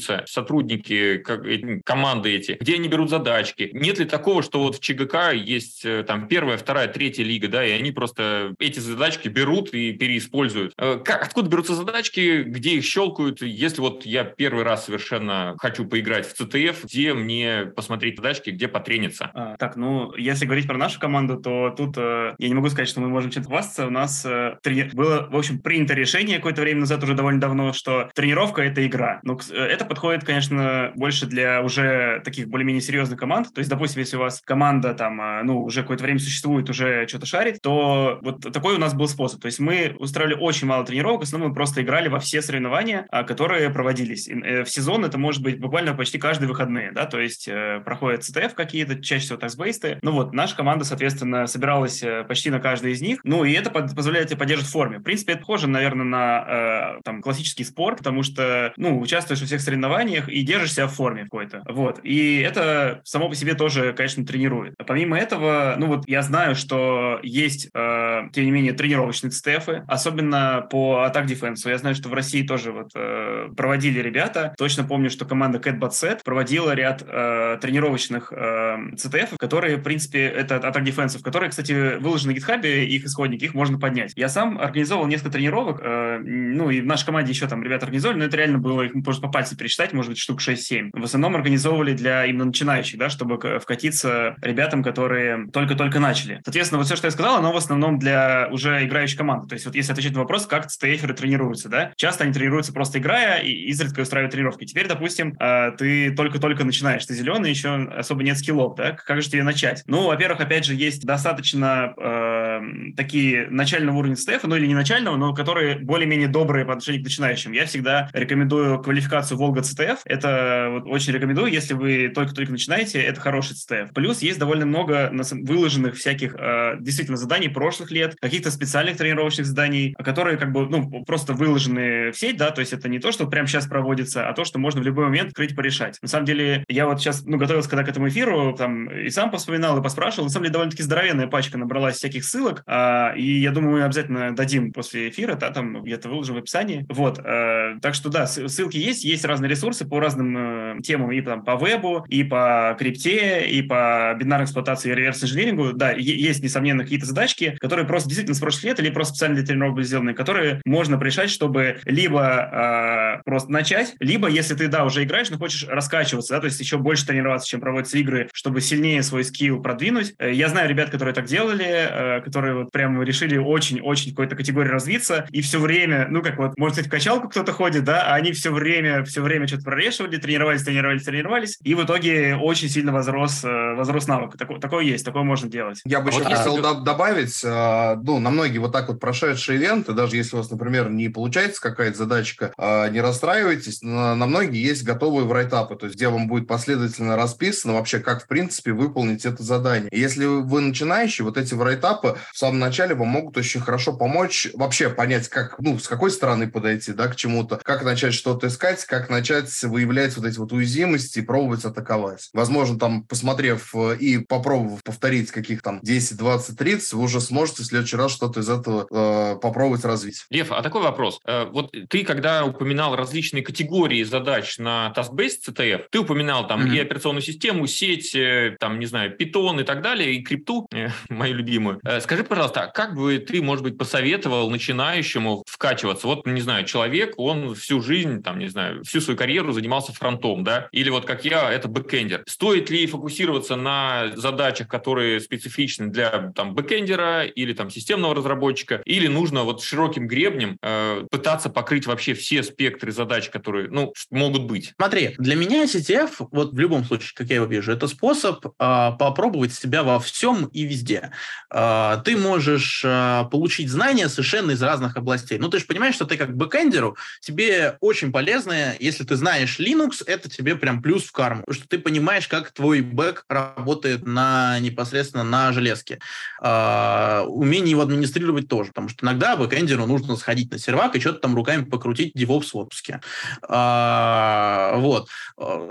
тренируются сотрудники как, команды эти, где они берут задачки. Нет ли такого, что вот в ЧГК есть там первая, вторая, третья лига, да, и они просто эти задачки берут и переиспользуют. Как, откуда берутся задачки, где их щелкают? Если вот я первый раз совершенно хочу поиграть в CTF, где мне посмотреть задачки, где потрениться? А, так, ну, если говорить про нашу команду, то тут э, я не могу сказать, что мы можем чем-то хвастаться. У нас э, трени... было, в общем, принято решение какое-то время назад, уже довольно давно, что тренировка — это игра. Но э, это подходит, конечно, больше для уже таких более-менее серьезных команд. То есть, допустим, если у вас команда там, э, ну, уже какое-то время существует, уже что-то шарит, то вот такой у нас был способ. То есть мы устраивали очень мало тренировок, в основном мы просто играли во все соревнования, а, которые проводились. Э, в сезон это может быть буквально почти каждые выходные, да, то есть э, проходят CTF какие-то, чаще всего таксбейсты. Ну вот, наша команда, соответственно, собиралась почти на каждый из них, ну и это позволяет тебе поддерживать в форме. В принципе, это похоже, наверное, на э, там классический спорт, потому что, ну, участвуешь во всех соревнованиях и держишь себя в форме какой-то. Вот. И это само по себе тоже, конечно, тренирует. А помимо этого, ну вот я знаю, что есть, э, тем не менее, тренировочные CTF, особенно по атак дефенсу. Я знаю, что в России тоже вот э, проводили ребята. Точно помню, что команда Catbot проводила ряд э, тренировочных э, CTF, которые, в принципе, это атак дефенсов, которые, кстати, выложены на GitHub, их исходники, их можно поднять. Я сам организовал несколько тренировок, э, ну и в нашей команде еще там ребята организовали, но это реально было, их можно по пальцам может быть, штук 6-7. В основном организовывали для именно начинающих, да, чтобы вкатиться ребятам, которые только-только начали. Соответственно, вот все, что я сказал, оно в основном для уже играющей команды. То есть вот если отвечать на вопрос, как CTF тренируются, да, часто они тренируются просто играя и изредка устраивают тренировки. Теперь, допустим, э, ты только-только начинаешь, ты зеленый, еще особо нет скиллов, да, как же тебе начать? Ну, во-первых, опять же, есть достаточно э, такие начального уровня CTF, ну или не начального, но которые более-менее добрые по отношению к начинающим. Я всегда рекомендую квалификацию Волга CTF. Это вот очень рекомендую, если вы только-только начинаете, это хороший CTF. Плюс есть довольно много выложенных всяких э, действительно заданий прошлых лет, каких-то специальных тренировочных заданий, которые как бы, ну, просто выложены в сеть, да, то есть это не то, что прямо сейчас проводится, а то, что можно в любой момент открыть, порешать. На самом деле, я вот сейчас, ну, готовился когда к этому эфиру, там, и сам вспоминал, и поспрашивал, на самом деле, довольно-таки здоровенная пачка набралась всяких ссылок, а, и я думаю, мы обязательно дадим после эфира, да, там где-то выложим в описании. Вот, а, так что, да, ссылки есть, есть разные ресурсы по разным а, темам, и там по вебу, и по крипте, и по бинарной эксплуатации и реверс-инженерингу. Да, есть, несомненно, какие-то задачки, которые просто действительно с прошлых лет или просто специально для тренировок были сделаны, которые можно решать, чтобы либо э, просто начать, либо, если ты, да, уже играешь, но хочешь раскачиваться, да, то есть еще больше тренироваться, чем проводятся игры, чтобы сильнее свой скилл продвинуть. Э, я знаю ребят, которые так делали, э, которые вот прям решили очень-очень какой-то категории развиться, и все время, ну, как вот, может быть, в качалку кто-то ходит, да, а они все время, все время что-то прорешивали, тренировались, тренировались, тренировались, и в итоге очень сильно возрос, э, возрос навык. Такое, такое есть, такое можно делать. Я бы а еще вот хотел если... добавить, ну, на многие вот так вот прошедшие ивенты, даже если у вас, например, не получается какая-то задачка, не расстраивайтесь, на, на многие есть готовые врайтапы, то есть где вам будет последовательно расписано вообще, как, в принципе, выполнить это задание. И если вы начинающий, вот эти врайтапы в самом начале вам могут очень хорошо помочь вообще понять, как, ну, с какой стороны подойти, да, к чему-то, как начать что-то искать, как начать выявлять вот эти вот уязвимости и пробовать атаковать. Возможно, там, посмотрев э, и попробовав повторить каких там 10, 20, 30, вы уже сможете в следующий раз что-то из этого э, попробовать развить. Лев, а такой вопрос. Э, вот ты, когда упоминал различные категории задач на Task-Based CTF, ты упоминал там mm-hmm. и операционную систему, сеть, э, там, не знаю, Python и так далее, и крипту, э, мою любимую. Э, скажи, пожалуйста, а как бы ты, может быть, посоветовал начинающему вкачиваться? Вот, не знаю, человек, он всю жизнь, там, не знаю, всю свою карьеру занимался фронтом, да, или вот как я, это бэкэндер. Стоит ли фокусироваться на задачах, которые специфичны для там бэкэндера или там системного разработчика, или нужно вот широким гребнем э, пытаться покрыть вообще все спектры задач, которые, ну, могут быть? Смотри, для меня CTF, вот в любом случае, как я его вижу, это способ э, попробовать себя во всем и везде. Э, ты можешь э, получить знания совершенно из разных областей. Ну, ты же понимаешь, что ты как бэкэндеру, тебе очень полезно, если ты знаешь Linux, это тебе прям плюс в карму, что ты понимаешь, как твой бэк работает на непосредственно на железке. Э, умение его администрировать тоже, потому что иногда бэкэндеру нужно сходить на сервак и что-то там руками покрутить DevOps в отпуске. Э, вот.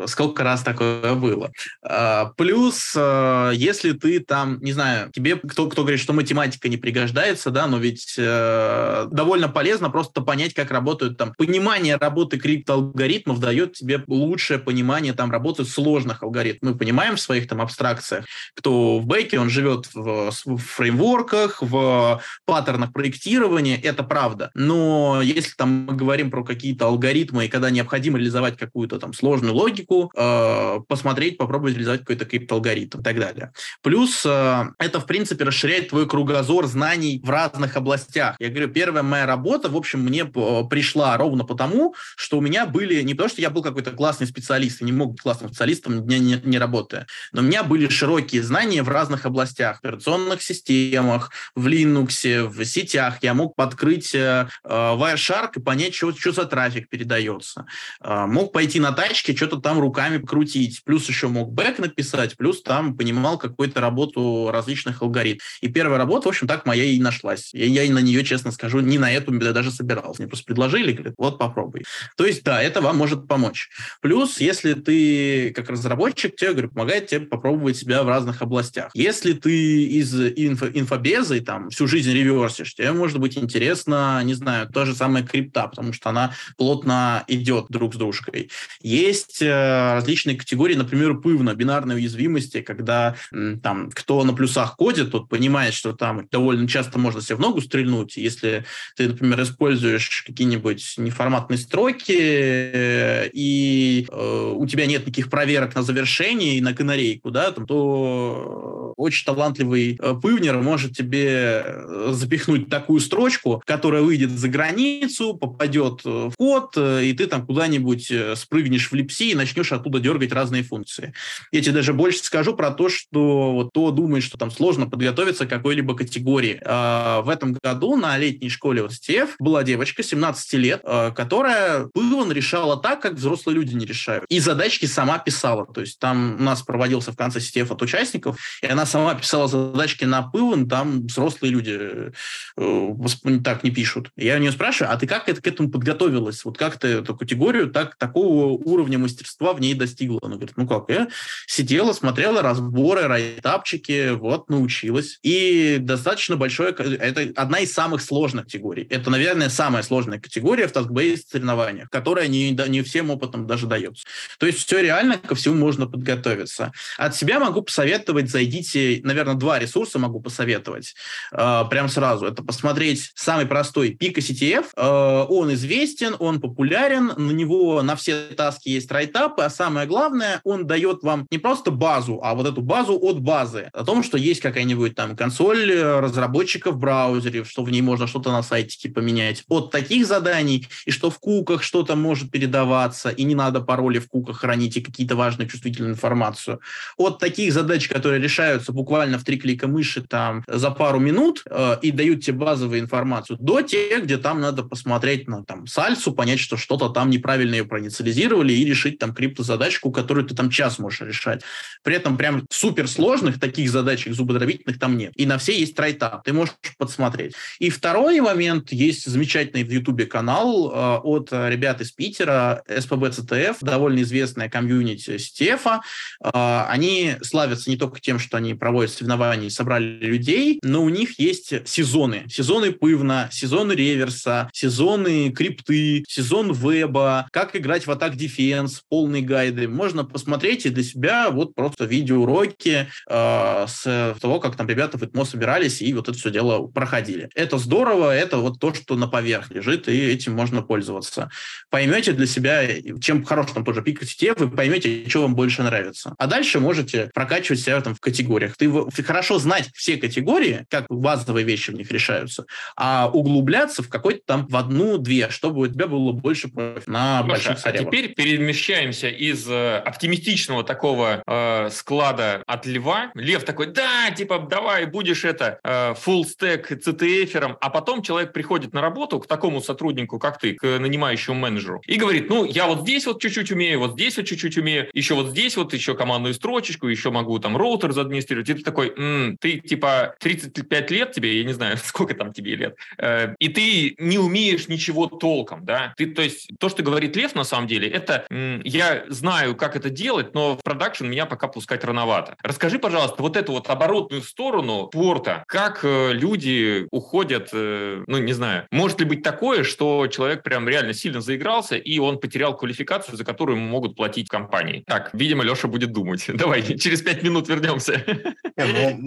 Сколько раз такое было. Э, плюс, если ты там, не знаю, тебе кто, кто говорит, что математика не пригождается, да, но ведь э, довольно полезно просто понять, как работают там. Понимание работы криптоалгоритмов дает тебе лучшее понимание там работы сложных алгоритмов. Мы понимаем в своих там абстракциях, кто в бэке, он живет в, в фреймворках, в паттернах проектирования, это правда. Но если там мы говорим про какие-то алгоритмы, и когда необходимо реализовать какую-то там сложную логику, э, посмотреть, попробовать реализовать какой-то криптоалгоритм и так далее. Плюс э, это, в принципе, расширяет твой кругозор знаний в разных областях. Я говорю, первая моя работа, в общем, мне э, пришла ровно потому, что у меня были, не то, что я был какой-то классный специалист, я не мог быть классным специалистом, дня не, не работая, но у меня были широкие знания в разных областях, в операционных системах, в Linux, в сетях. Я мог подкрыть э, э Wireshark и понять, что, что за трафик передается. Э, мог пойти на тачке, что-то там руками крутить. Плюс еще мог бэк написать, плюс там понимал какую-то работу различных алгоритмов. И первая работа, в общем, так моя и нашлась. Я, я на нее, честно скажу, не на эту даже собирался. Мне просто предложили, говорят, вот попробуй. То есть, да, это вам может помочь. Плюс, если ты как разработчик, тебе, говорю, помогает тебе попробовать себя в разных областях. Если ты из инфо, инфобеза и там всю жизнь реверсишь, тебе может быть интересно, не знаю, то же самое крипта, потому что она плотно идет друг с дружкой. Есть э, различные категории, например, пывна, бинарной уязвимости, когда там кто на плюсах кодит, тот понимает, что там довольно часто можно себе в ногу стрельнуть. Если ты, например, используешь какие-нибудь неформатные строки, и э, у тебя нет никаких проверок на завершение и на канарейку, да, там, то очень талантливый э, пывнер может тебе э, запихнуть такую строчку, которая выйдет за границу, попадет в код, и ты там куда-нибудь спрыгнешь в липси и начнешь оттуда дергать разные функции. Я тебе даже больше скажу про то, что вот то думает, что там сложно подготовиться к какой-либо категории. А, в этом году на летней школе в STF была девочка 17 лет, которая пыван решала так, как взрослые люди не решают. И задачки сама писала. То есть там у нас проводился в конце STF от участников, и она сама писала задачки на пыван, там взрослые люди э, так не пишут. Я у нее спрашиваю, а ты как это, к этому подготовилась? Вот как ты эту категорию так, такого уровня мастерства в ней достигла? Она говорит, ну как, я сидела, смотрела разборы, райтапчики, вот, научилась. И достаточно большое, это одна из самых сложных категорий. Это, наверное, самая сложная категория в task-based соревнованиях, которая не, не всем опытом даже дается. То есть все реально, ко всему можно подготовиться. От себя могу посоветовать, зайдите, наверное, два ресурса могу посоветовать. Э, прям сразу. Это посмотреть самый простой Pika CTF. Э, он известен, он популярен, на него на все таски есть райтапы, а самое главное, он дает вам не просто базу, а вот эту базу от базы. О том, что есть какая-нибудь там консоль разработчика в браузере, что в ней можно что-то на сайтике поменять. От таких заданий, и что в куках что-то может передаваться, и не надо пароли в куках хранить и какие-то важные чувствительную информацию. От таких задач, которые решаются буквально в три клика мыши там за пару минут э, и дают тебе базовую информацию, до тех, где там надо посмотреть на там сальсу, понять, что что-то там неправильно ее проинициализировали и решить там криптозадачку, которую ты там час можешь решать. При этом прям суперсложных таких задачек зубодробительных там нет. И на все есть трайтап. Ты можешь подсмотреть. И второй момент. Есть замечательный в Ютубе канал э, от ребят из Питера, СПБ ЦТФ, довольно известная комьюнити Стефа. А, они славятся не только тем, что они проводят соревнования собрали людей, но у них есть сезоны. Сезоны пывна, сезоны реверса, сезоны крипты, сезон веба, как играть в атак дефенс, полные гайды. Можно посмотреть и для себя вот просто видеоуроки э, с того, как там ребята в ИТМО собирались и вот это все дело проходили. Это здорово, это вот то, что на поверх лежит, и этим можно пользоваться. Поймете для себя, чем хорош там тоже пик вы поймете, что вам больше нравится. А дальше можете прокачивать себя там в категориях. Ты, ты хорошо знать все категории, как базовые вещи в них решаются, а углубляться в какой-то там в одну-две, чтобы у тебя было больше профи на Маша, больших А теперь перемещаемся из э, оптимистичного такого э, склада от Льва. Лев такой, да, типа, давай, будешь это, э, full stack CTF-ером, а потом человек приходит на работу к такому сотруднику, как ты, к нанимающему менеджеру, и говорит, ну, я вот здесь вот чуть-чуть умею, вот здесь вот чуть-чуть умею, еще вот здесь вот еще командную строчечку, еще могу там роутер заадминистрировать. Ты такой, М, ты типа 35 лет тебе, я не знаю, сколько там тебе лет, э, и ты не умеешь ничего толком, да? Ты, то есть то, что говорит Лев на самом деле, это м, я знаю, как это делать, но в продакшн меня пока пускать рановато. Расскажи, пожалуйста, вот эту вот оборотную сторону порта, как э, люди уходят, э, ну, не знаю, может ли быть такое, что человек прям реально сильно заигрался, и он потерял квалификацию, за которую ему могут платить компании. Так, видимо, Леша будет думать. Давай, через пять минут вернемся. Ну,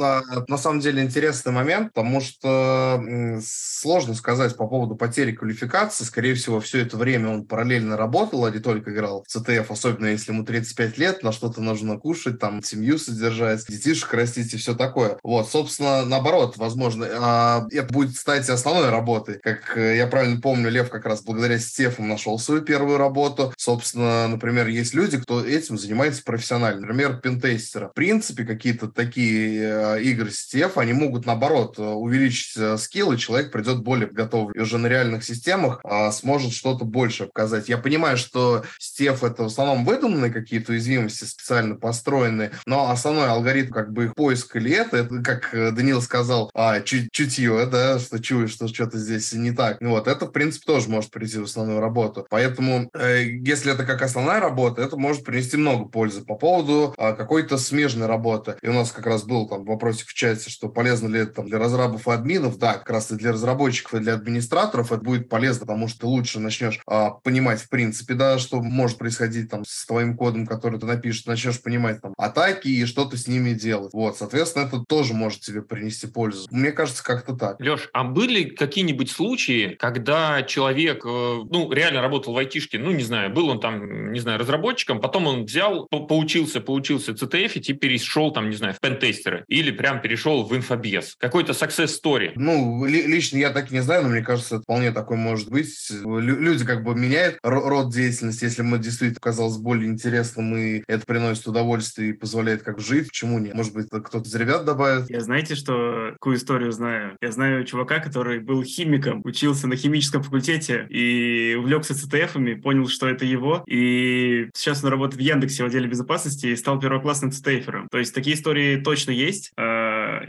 на, самом деле интересный момент, потому что сложно сказать по поводу потери квалификации. Скорее всего, все это время он параллельно работал, а не только играл в CTF, особенно если ему 35 лет, на что-то нужно кушать, там, семью содержать, детишек растить и все такое. Вот, собственно, наоборот, возможно, а, это будет, кстати, основной работой. Как э, я правильно помню, Лев как раз благодаря Стефу нашел свою первую работу. Собственно, например, есть люди, кто этим занимается профессионально. Например, пентестера. В принципе, какие-то такие э, игры Стеф, они могут, наоборот, э, увеличить э, скилл, и человек придет более готовый. И уже на реальных системах а, сможет что-то больше показать. Я понимаю, что Стеф — это в основном выдуманные какие-то уязвимости, специально построенные, но основной алгоритм как бы их поиск или это, это как Данил сказал, а, чуть чутье, да, что чуешь, что что-то здесь не так. Вот, это, в принципе, тоже может прийти в основную работу. Поэтому, э, если это как основная работа, это может принести много пользы. По поводу а, какой-то смежной работы. И у нас как раз был там вопросик в чате, что полезно ли это там, для разрабов и админов. Да, как раз и для разработчиков, и для администраторов это будет полезно, потому что ты лучше начнешь а, понимать, в принципе, да, что может происходить там с твоим кодом, который ты напишешь, начнешь понимать там атаки и что ты с ними делать. Вот, соответственно, это тоже может тебе принести пользу. Мне кажется, как-то так. Леш, а были какие-нибудь случаи, когда человек, э, ну, реально работал в айтишке, ну, не знаю, был он там, не знаю, разработчиком, потом он взял, поучился, поучился CTF и перешел там, не знаю, пентестеры или прям перешел в инфобес. Какой-то success story. Ну, лично я так не знаю, но мне кажется, это вполне такой может быть. Люди как бы меняют род деятельности, если мы действительно казалось более интересным, и это приносит удовольствие и позволяет как жить, почему нет? Может быть, кто-то из ребят добавит? Я знаете, что какую историю знаю? Я знаю чувака, который был химиком, учился на химическом факультете и увлекся CTF-ами, понял, что это его, и сейчас он работает в Яндексе в отделе безопасности и стал первоклассным CTF-ером. То есть такие истории точно есть.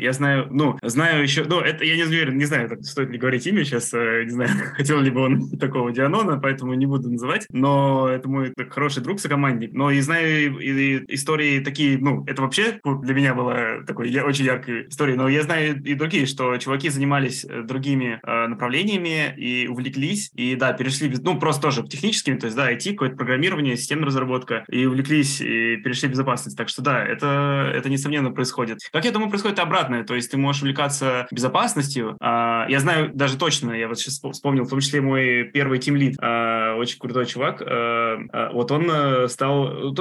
Я знаю, ну, знаю еще, ну, это я не уверен, не знаю, стоит ли говорить имя сейчас, э, не знаю, хотел ли бы он такого Дианона, поэтому не буду называть, но это мой хороший друг, сокомандник, но и знаю и, и истории такие, ну, это вообще для меня была такой я, очень яркой историей, но я знаю и другие, что чуваки занимались э, другими э, направлениями и увлеклись, и, да, перешли, ну, просто тоже техническими, то есть, да, IT, какое-то программирование, системная разработка, и увлеклись, и перешли в безопасность. Так что, да, это, это несомненно происходит. Как я думаю, происходит обратное, то есть ты можешь увлекаться безопасностью. А, я знаю даже точно, я вот сейчас вспомнил, в том числе мой первый тимлид, а, очень крутой чувак, а, вот он э, стал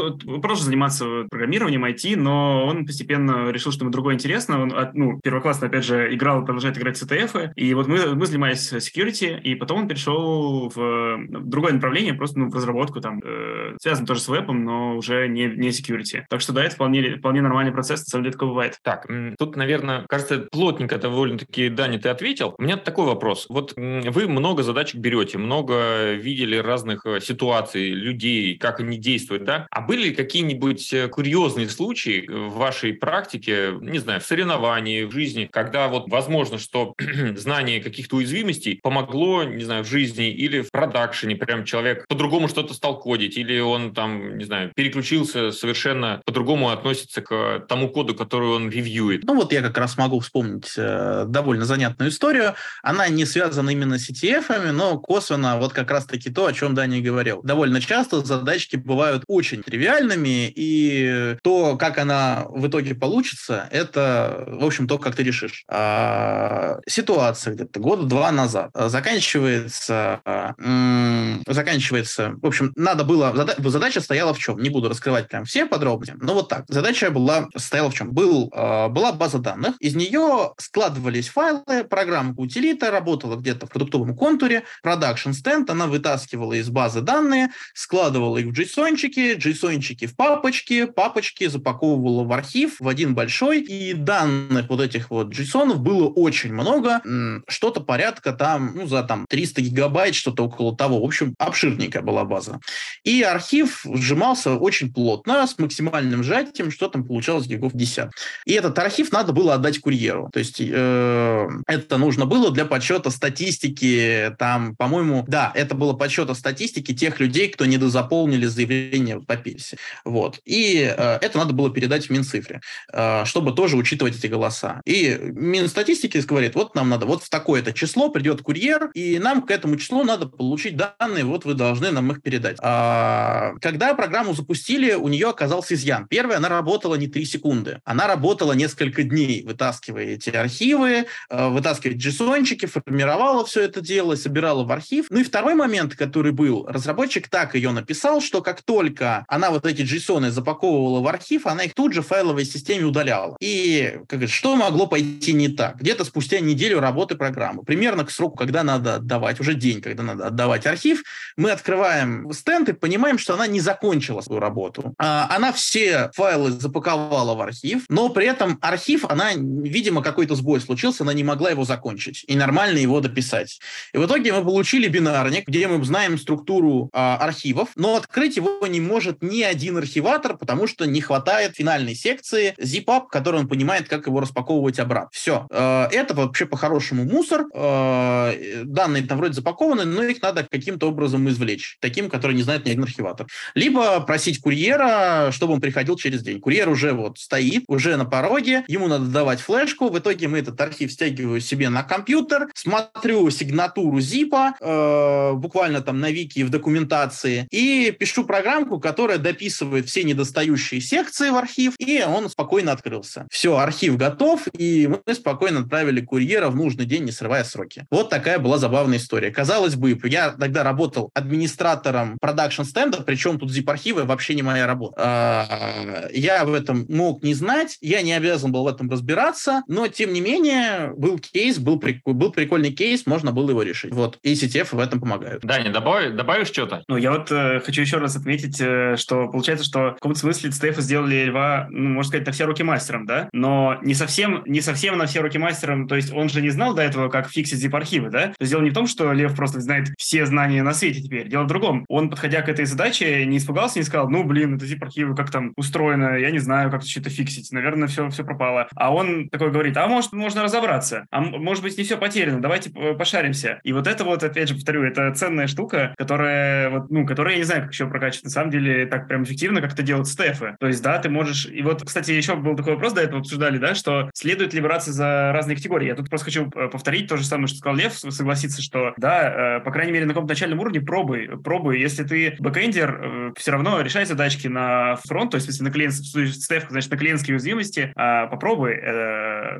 просто заниматься программированием IT, но он постепенно решил, что ему другое интересно. Он, ну, первоклассно, опять же, играл, продолжает играть в CTF, и вот мы, мы занимались security, и потом он перешел в, другое направление, просто ну, в разработку, там, э, связан тоже с вебом, но уже не, не security. Так что да, это вполне, вполне нормальный процесс, на самом деле такое бывает. Так, тут, наверное, кажется, плотненько довольно-таки, Даня, ты ответил. У меня такой вопрос. Вот вы много задачек берете, много видели разных э, ситуаций, людей, как они действуют, да? А были ли какие-нибудь э, курьезные случаи в вашей практике, не знаю, в соревновании, в жизни, когда вот возможно, что знание каких-то уязвимостей помогло, не знаю, в жизни или в продакшене, прям человек по-другому что-то стал кодить, или он там, не знаю, переключился совершенно по-другому относится к тому коду, который он ревьюет. Ну вот я как раз могу вспомнить э, довольно занятную историю. Она не связана именно с ETF, но косвенно вот как раз-таки то, о чем Даня говорил. Довольно часто задачки бывают очень тривиальными, и то, как она в итоге получится, это, в общем, то, как ты решишь. А, ситуация где-то года два назад заканчивается, м- заканчивается, в общем, надо было, зада- задача стояла в чем? Не буду раскрывать прям все подробности, но вот так. Задача была, стояла в чем? Был, э, была база данных, из нее складывались файлы, программа утилита работала где-то в продуктовом контуре, production stand, она вытаскивала из базы данные, складывала их в JSON-чики, JSON-чики в папочки, папочки запаковывала в архив, в один большой, и данных вот этих вот JSON было очень много, что-то порядка там, ну, за там 300 гигабайт, что-то около того. В общем, обширненькая была база. И архив сжимался очень плотно, с максимальным сжатием, что там получалось гигов 10. И этот архив надо было отдать курьеру. То есть э, это нужно было для подсчета статистики, там, по-моему, да, это было подсчета статистики тех людей, кто недозаполнили заявление по перси. Вот. И э, это надо было передать в Минцифре, э, чтобы тоже учитывать эти голоса. И Минстатистики говорит, вот нам надо, вот в такое-то число придет курьер, и нам к этому числу надо получить данные, вот вы должны нам их передать. А, когда программу запустили, у нее оказался изъян. Первое, она работала не 3 секунды, она работала несколько дней, вытаскивая эти архивы, э, вытаскивая JSON-чики, формировала все это дело, собирала в архив. Ну и второй момент, который был, разработчик так ее написал, что как только она вот эти JSON запаковывала в архив, она их тут же в файловой системе удаляла. И как что могло пойти не так? Где-то спустя неделю работы программы, примерно к сроку, когда надо отдавать, уже день, когда надо отдавать архив, мы открываем стенд и понимаем, что она не закончила свою работу. А, она все файлы запаковала в архив, но при этом архив, она, видимо, какой-то сбой случился, она не могла его закончить и нормально его дописать. И в итоге мы получили бинарник, где мы знаем структуру а, архивов, но открыть его не может ни один архиватор, потому что не хватает финальной секции zip-up, который он понимает, как его распаковывать обратно. Все. Э, это вообще по-хорошему мусор. Э, данные там вроде запакованы, но их надо каким-то образом извлечь. Таким, который не знает ни один архиватор. Либо просить курьера, чтобы он приходил через день. Курьер уже вот стоит, уже на пороге, ему надо отдавать флешку. В итоге мы этот архив стягиваю себе на компьютер, смотрю сигнатуру zip, э, буквально там на вики в документации, и пишу программку, которая дописывает все недостающие секции в архив, и он спокойно открылся. Все, архив готов, и мы спокойно отправили курьера в нужный день, не срывая сроки. Вот такая была забавная история. Казалось бы, я тогда работал администратором продакшн стенда, причем тут zip-архивы вообще не моя работа. А, я в этом мог не знать, я не обязан был в этом разбираться, но тем не менее был кейс, был, прик... был прикольный кейс, можно было его решить. Вот, и CTF в этом помогают. Даня, добавь, добавишь что-то? Ну, я вот э, хочу еще раз отметить, э, что получается, что в каком-то смысле CTF сделали льва, ну, можно сказать, на все руки мастером, да? Но не совсем, не совсем на все руки мастером, то есть он же не знал до этого, как фиксить zip-архивы, да? То есть дело не в том, что Лев просто знает все знания на свете теперь. Дело в другом. Он, подходя к этой задаче, не испугался, не сказал, ну, блин, это zip-архивы, как там устроено, я не знаю, как что-то фиксить, наверное, все, все пропало. А он такой говорит, а может, можно разобраться, а может быть, не все потеряно, давайте пошаримся. И вот это вот, опять же, повторю, это ценная штука, которая, вот, ну, которая, я не знаю, как еще прокачивать. На самом деле, так прям эффективно, как это делают стефы. То есть, да, ты можешь... И вот, кстати, еще был такой вопрос, до этого обсуждали, да, что следует ли браться за разные категории. Я тут просто хочу э, повторить то же самое, что сказал Лев, согласиться, что, да, э, по крайней мере, на каком-то начальном уровне пробуй, пробуй. Если ты бэкэндер, э, все равно решай задачки на фронт, то есть, если на клиент, CTF, значит, на клиентские уязвимости, а, попробуй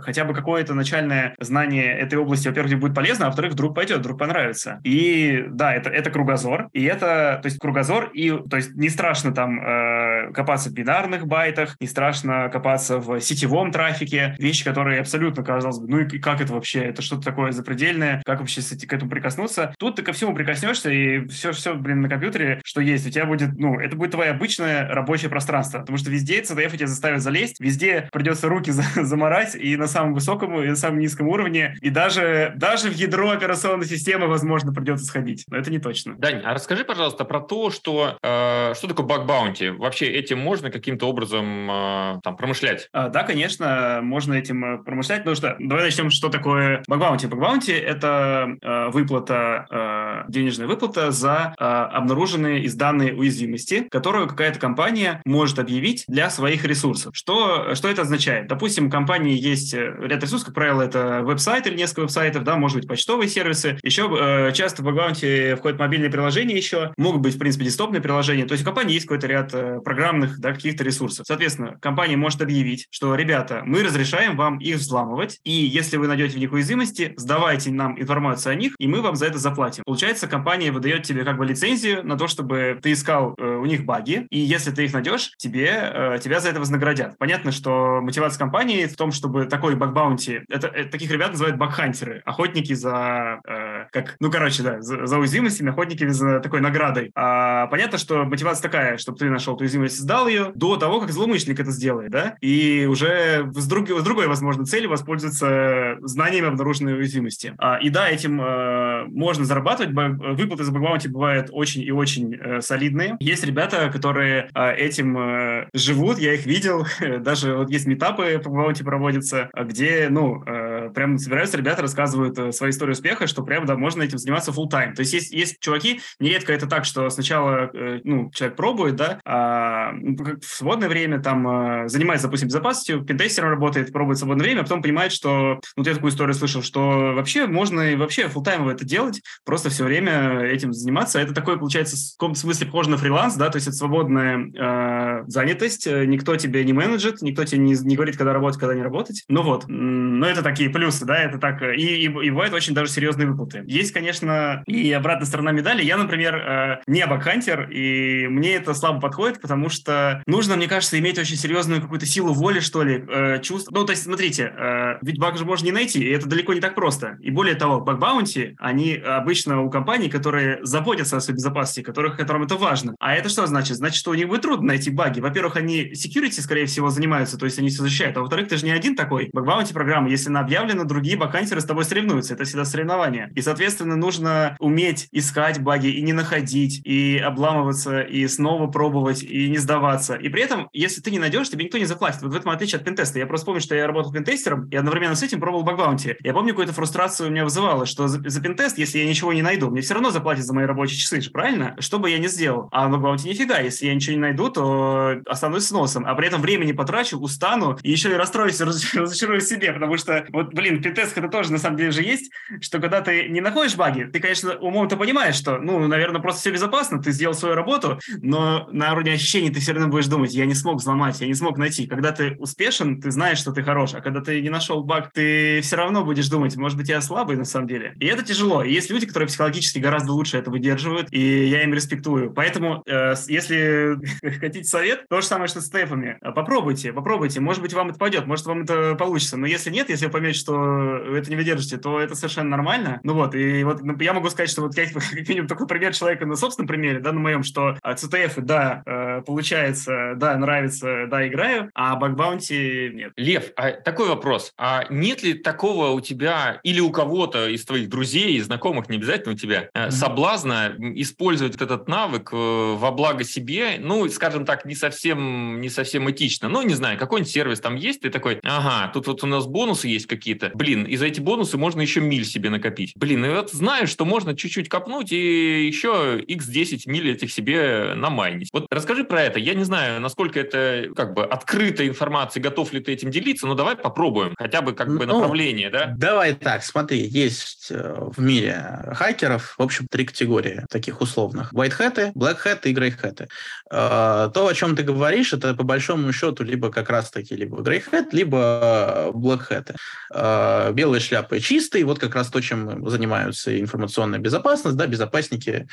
хотя бы какое-то начальное знание этой области, во-первых, будет полезно, а во-вторых, вдруг пойдет, вдруг понравится. И да, это, это кругозор, и это, то есть кругозор, и то есть не страшно там э, копаться в бинарных байтах, не страшно копаться в сетевом трафике, вещи, которые абсолютно, казалось бы, ну и как это вообще, это что-то такое запредельное, как вообще к этому прикоснуться. Тут ты ко всему прикоснешься, и все, все, блин, на компьютере, что есть, у тебя будет, ну, это будет твое обычное рабочее пространство, потому что везде CTF тебя заставят залезть, везде придется руки заморать, и на самом высоком, и на самом низком уровне, и даже, даже в ядро операционной системы, возможно, придется сходить, но это не точно. Дань, а расскажи, пожалуйста, про то, что, э, что такое bug bounty? Вообще этим можно каким-то образом э, там промышлять? А, да, конечно, можно этим э, промышлять, потому что давай начнем, что такое баг-баунти. Баг-баунти – это э, выплата, э, денежная выплата за э, обнаруженные изданные уязвимости, которую какая-то компания может объявить для своих ресурсов. Что, что это означает? Допустим, у компании есть э, ряд ресурсов, как правило, это веб-сайт или несколько веб-сайтов, да, может быть, почтовые сервисы. Еще э, часто в баг-баунти входят мобильные приложения еще, могут быть, в принципе, десктопные приложения. То есть у компании есть какой-то ряд э, программных, да, каких-то ресурсов. Соответственно, компания может объявить, что, ребята, мы разрешаем вам их взламывать, и если вы найдете в них уязвимости, сдавайте нам информацию о них, и мы вам за это заплатим. Получается, компания выдает тебе как бы лицензию на то, чтобы ты искал э, у них баги, и если ты их найдешь, тебе, э, тебя за это вознаградят. Понятно, что мотивация компании в том, чтобы такой баг-баунти, это, это, таких ребят называют баг-хантеры, охотники за, э, как, ну, короче, да, за, за уязвимостями, охотники за такой наградой. А, понятно, что мотивация такая, чтобы ты нашел эту уязвимость и сдал ее до того, как злоумышленник это сделает, да, и уже с, друг, с другой, возможно, целью воспользоваться знаниями обнаруженной уязвимости. А, и да, этим э, можно зарабатывать, выплаты за баг-баунти бывают очень и очень э, солидные. Есть ребята, которые э, этим э, живут, я их видел, даже вот есть метапы по баг-баунти проводятся, где, ну, э, прям собираются ребята, рассказывают э, свои истории успеха, что прям, да, можно этим заниматься full time. То есть есть, есть чуваки, нередко это так, что сначала, э, ну, человек пробует, да, а в свободное время там э, занимается, допустим, безопасностью, пентестером работает, пробует свободное время, а потом понимает, что, ну, я такую историю слышал, что вообще можно и вообще time это делать, просто все время этим заниматься. Это такое, получается, в каком-то смысле похоже на фриланс, да, то есть это свободная э, занятость, никто тебе не менеджет, никто тебе не, не говорит, когда работать, когда не работать. Ну вот, но это такие плюсы, да, это так, и, и, и бывают очень даже серьезные выплаты. Есть, конечно, и обратная сторона медали. Я, например, э, не бакхантер, и мне это слабо подходит, потому что нужно, мне кажется, иметь очень серьезную какую-то силу воли, что ли, э, чувств. Ну, то есть, смотрите, э, ведь баг же можно не найти, и это далеко не так просто. И более того, баг-баунти, они обычно у компаний, которые заботятся о своей безопасности, которых, которым это важно. А это что значит? Значит, что у них будет трудно найти баги. Во-первых, они security, скорее всего, занимаются, то есть они все защищают. А во-вторых, ты же не один такой. Баг-баунти программа, если она объявлена, другие багхантеры с тобой соревнуются. Это всегда соревнование. И, соответственно, нужно уметь искать баги и не находить, и обламываться, и снова пробовать, и не сдаваться. И при этом, если ты не найдешь, тебе никто не заплатит. Вот в этом отличие от пентеста. Я просто помню, что я работал пентестером, и одновременно с этим пробовал багбаунти. Я помню, какую-то фрустрацию у меня вызывало, что за, за пентест, если я ничего не найду, мне все равно заплатят за мои рабочие часы, же, правильно? Что бы я ни сделал. А в багбаунти нифига, если я ничего не найду, то останусь с носом. А при этом времени потрачу, устану, и еще и расстроюсь, разочаруюсь в себе, потому что, вот, блин, пентест это тоже на самом деле же есть, что когда ты не находишь баги, ты, конечно, умом-то понимаешь, что, ну, наверное, просто все безопасно, ты сделал свою работу, но на уровне ощущений ты все равно будешь думать, я не смог взломать, я не смог найти. Когда ты успешен, ты знаешь, что ты хорош, а когда ты не нашел баг, ты все равно будешь думать, может быть, я слабый на самом деле. И это тяжело. И есть люди, которые психологически гораздо лучше это выдерживают, и я им респектую. Поэтому, э, если хотите совет, то же самое, что с степами. Попробуйте, попробуйте. Может быть, вам это пойдет, может, вам это получится. Но если нет, если вы поймете, что вы это не выдержите, то это совершенно нормально. Ну вот, и вот ну, я могу сказать, что вот я как минимум такой пример человека на собственном примере, да, на моем, что CTF, да, э, получается, да, нравится, да, играю, а бакбаунти нет. Лев, а такой вопрос. А нет ли такого у тебя или у кого-то из твоих друзей, знакомых, не обязательно у тебя, mm-hmm. соблазна использовать этот навык э, во благо себе, ну, скажем так, не совсем, не совсем этично. Ну, не знаю, какой-нибудь сервис там есть, ты такой, ага, тут вот у нас бонусы есть какие-то. Блин, и за эти бонусы можно еще миль себе накопить. Блин, и вот знаю, что можно чуть-чуть копнуть и еще x10 миль этих себе намайнить. Вот расскажи про это. Я не знаю, насколько это как бы открытая информация, готов ли ты этим делиться, но давай попробуем. Хотя бы как бы ну, направление, да? Давай так, смотри, есть э, в мире хакеров, в общем, три категории таких условных. White hat, black hat и grey hat. Э, то, о чем ты говоришь, это по большому счету либо как раз-таки либо grey hat, либо black hat. Э, белые шляпы чистые, вот как раз то, чем занимаются информационная безопасность, да, безопасники,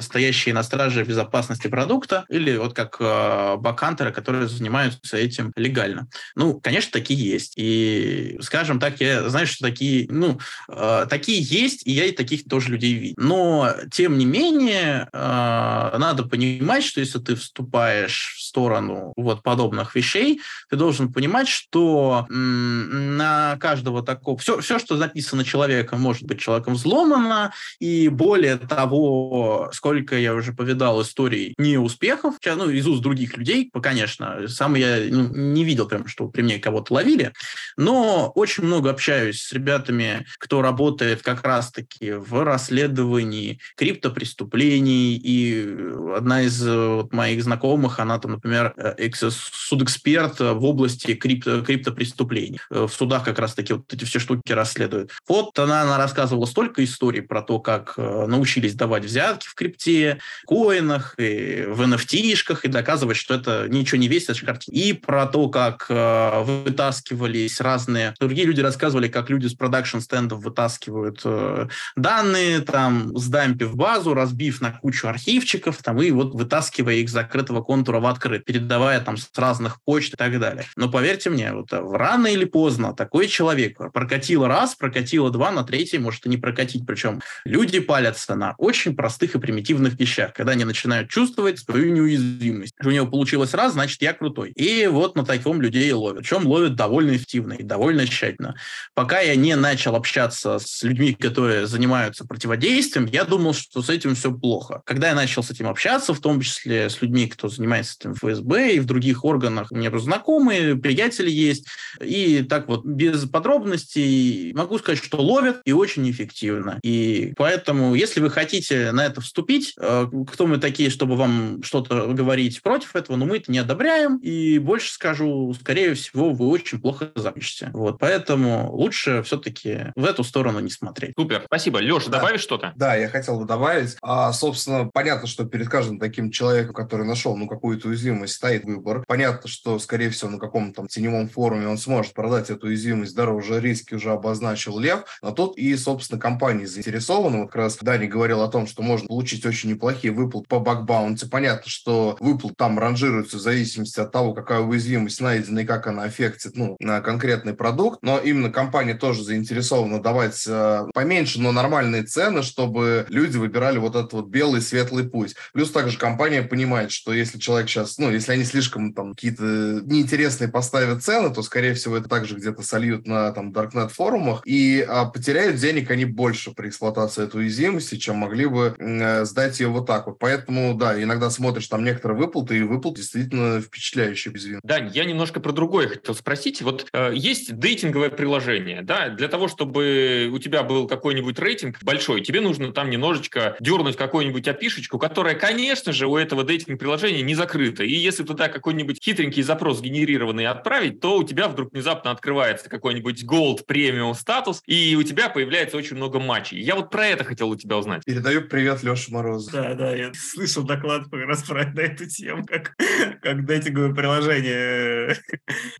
стоящие на страже безопасности продукта, или вот как бакхантеры, которые занимаются этим легально. Ну, конечно, такие есть. И, скажем так, я знаю, что такие, ну, э, такие есть, и я и таких тоже людей видел. Но, тем не менее, э, надо понимать, что если ты вступаешь в сторону вот подобных вещей, ты должен понимать, что м, на каждого такого... Все, все, что написано человеком, может быть человеком взломано, и более того, сколько я уже повидал историй неуспехов, ну, из уст других людей, конечно, сам я ну, не видел прям, что при мне кого-то ловили, но очень много общаюсь с ребятами, кто работает как раз-таки в расследовании криптопреступлений, и одна из э, вот, моих знакомых, она там, например, э, судэксперт в области крипто, криптопреступлений. Э, в судах как раз-таки вот эти все штуки расследуют. Вот она, она рассказывала столько историй про то, как научились давать взятки в крипте, коинах, и в NFT-шках, и доказывать, что это ничего не весит, это картина. И про то, как вытаскивались разные... Другие люди рассказывали, как люди с продакшн-стендов вытаскивают э, данные, там, сдампив базу, разбив на кучу архивчиков, там, и вот вытаскивая их с закрытого контура в открыт, передавая там с разных почт и так далее. Но поверьте мне, вот э, рано или поздно такой человек прокатило раз, прокатило два, на третий может и не прокатить. Причем люди палятся на очень простых и примитивных вещах, когда они начинают чувствовать свою неуязвимость. У него получилось раз, значит, я крутой. И вот на таком людей ловят. Причем ловят довольно эффективно и довольно тщательно. Пока я не начал общаться с людьми, которые занимаются противодействием, я думал, что с этим все плохо. Когда я начал с этим общаться, в том числе с людьми, кто занимается этим в ФСБ и в других органах, просто знакомые, приятели есть, и так вот без подробностей могу сказать, что ловят и очень эффективно. И поэтому, если вы хотите на это вступить, э, кто мы такие, чтобы вам что-то говорить против этого, но мы это не одобряем, и больше скажу, скорее всего, вы очень плохо запишете. Вот, поэтому лучше все-таки в эту сторону не смотреть. Супер, спасибо. Леша, да. добавишь что-то? Да, я хотел бы добавить. А, собственно, понятно, что перед каждым таким человеком, который нашел ну, какую-то уязвимость, стоит выбор. Понятно, что, скорее всего, на каком-то там теневом форуме он сможет продать эту уязвимость дороже, риски уже обозначил Лев, но тут и, собственно, компании заинтересованы. Вот как раз Дани говорил о том, что можно получить очень неплохие выплаты по бакбаунти. Понятно, что что выплаты там ранжируются в зависимости от того, какая уязвимость найдена и как она аффектит ну, на конкретный продукт, но именно компания тоже заинтересована давать э, поменьше, но нормальные цены, чтобы люди выбирали вот этот вот белый светлый путь. Плюс также компания понимает, что если человек сейчас, ну, если они слишком там какие-то неинтересные поставят цены, то, скорее всего, это также где-то сольют на там Darknet форумах и а, потеряют денег они больше при эксплуатации этой уязвимости, чем могли бы э, сдать ее вот так вот. Поэтому, да, иногда смотришь там некоторые выплаты, и выплаты действительно впечатляющие без вин. Да, я немножко про другое хотел спросить. Вот э, есть дейтинговое приложение, да, для того, чтобы у тебя был какой-нибудь рейтинг большой, тебе нужно там немножечко дернуть какую-нибудь опишечку, которая, конечно же, у этого дейтинг-приложения не закрыта. И если туда какой-нибудь хитренький запрос генерированный отправить, то у тебя вдруг внезапно открывается какой-нибудь Gold премиум статус, и у тебя появляется очень много матчей. Я вот про это хотел у тебя узнать. Передаю привет Леше Морозу. Да, да, я слышал доклад как раз про на эту тему, как, как дейтинговое приложение.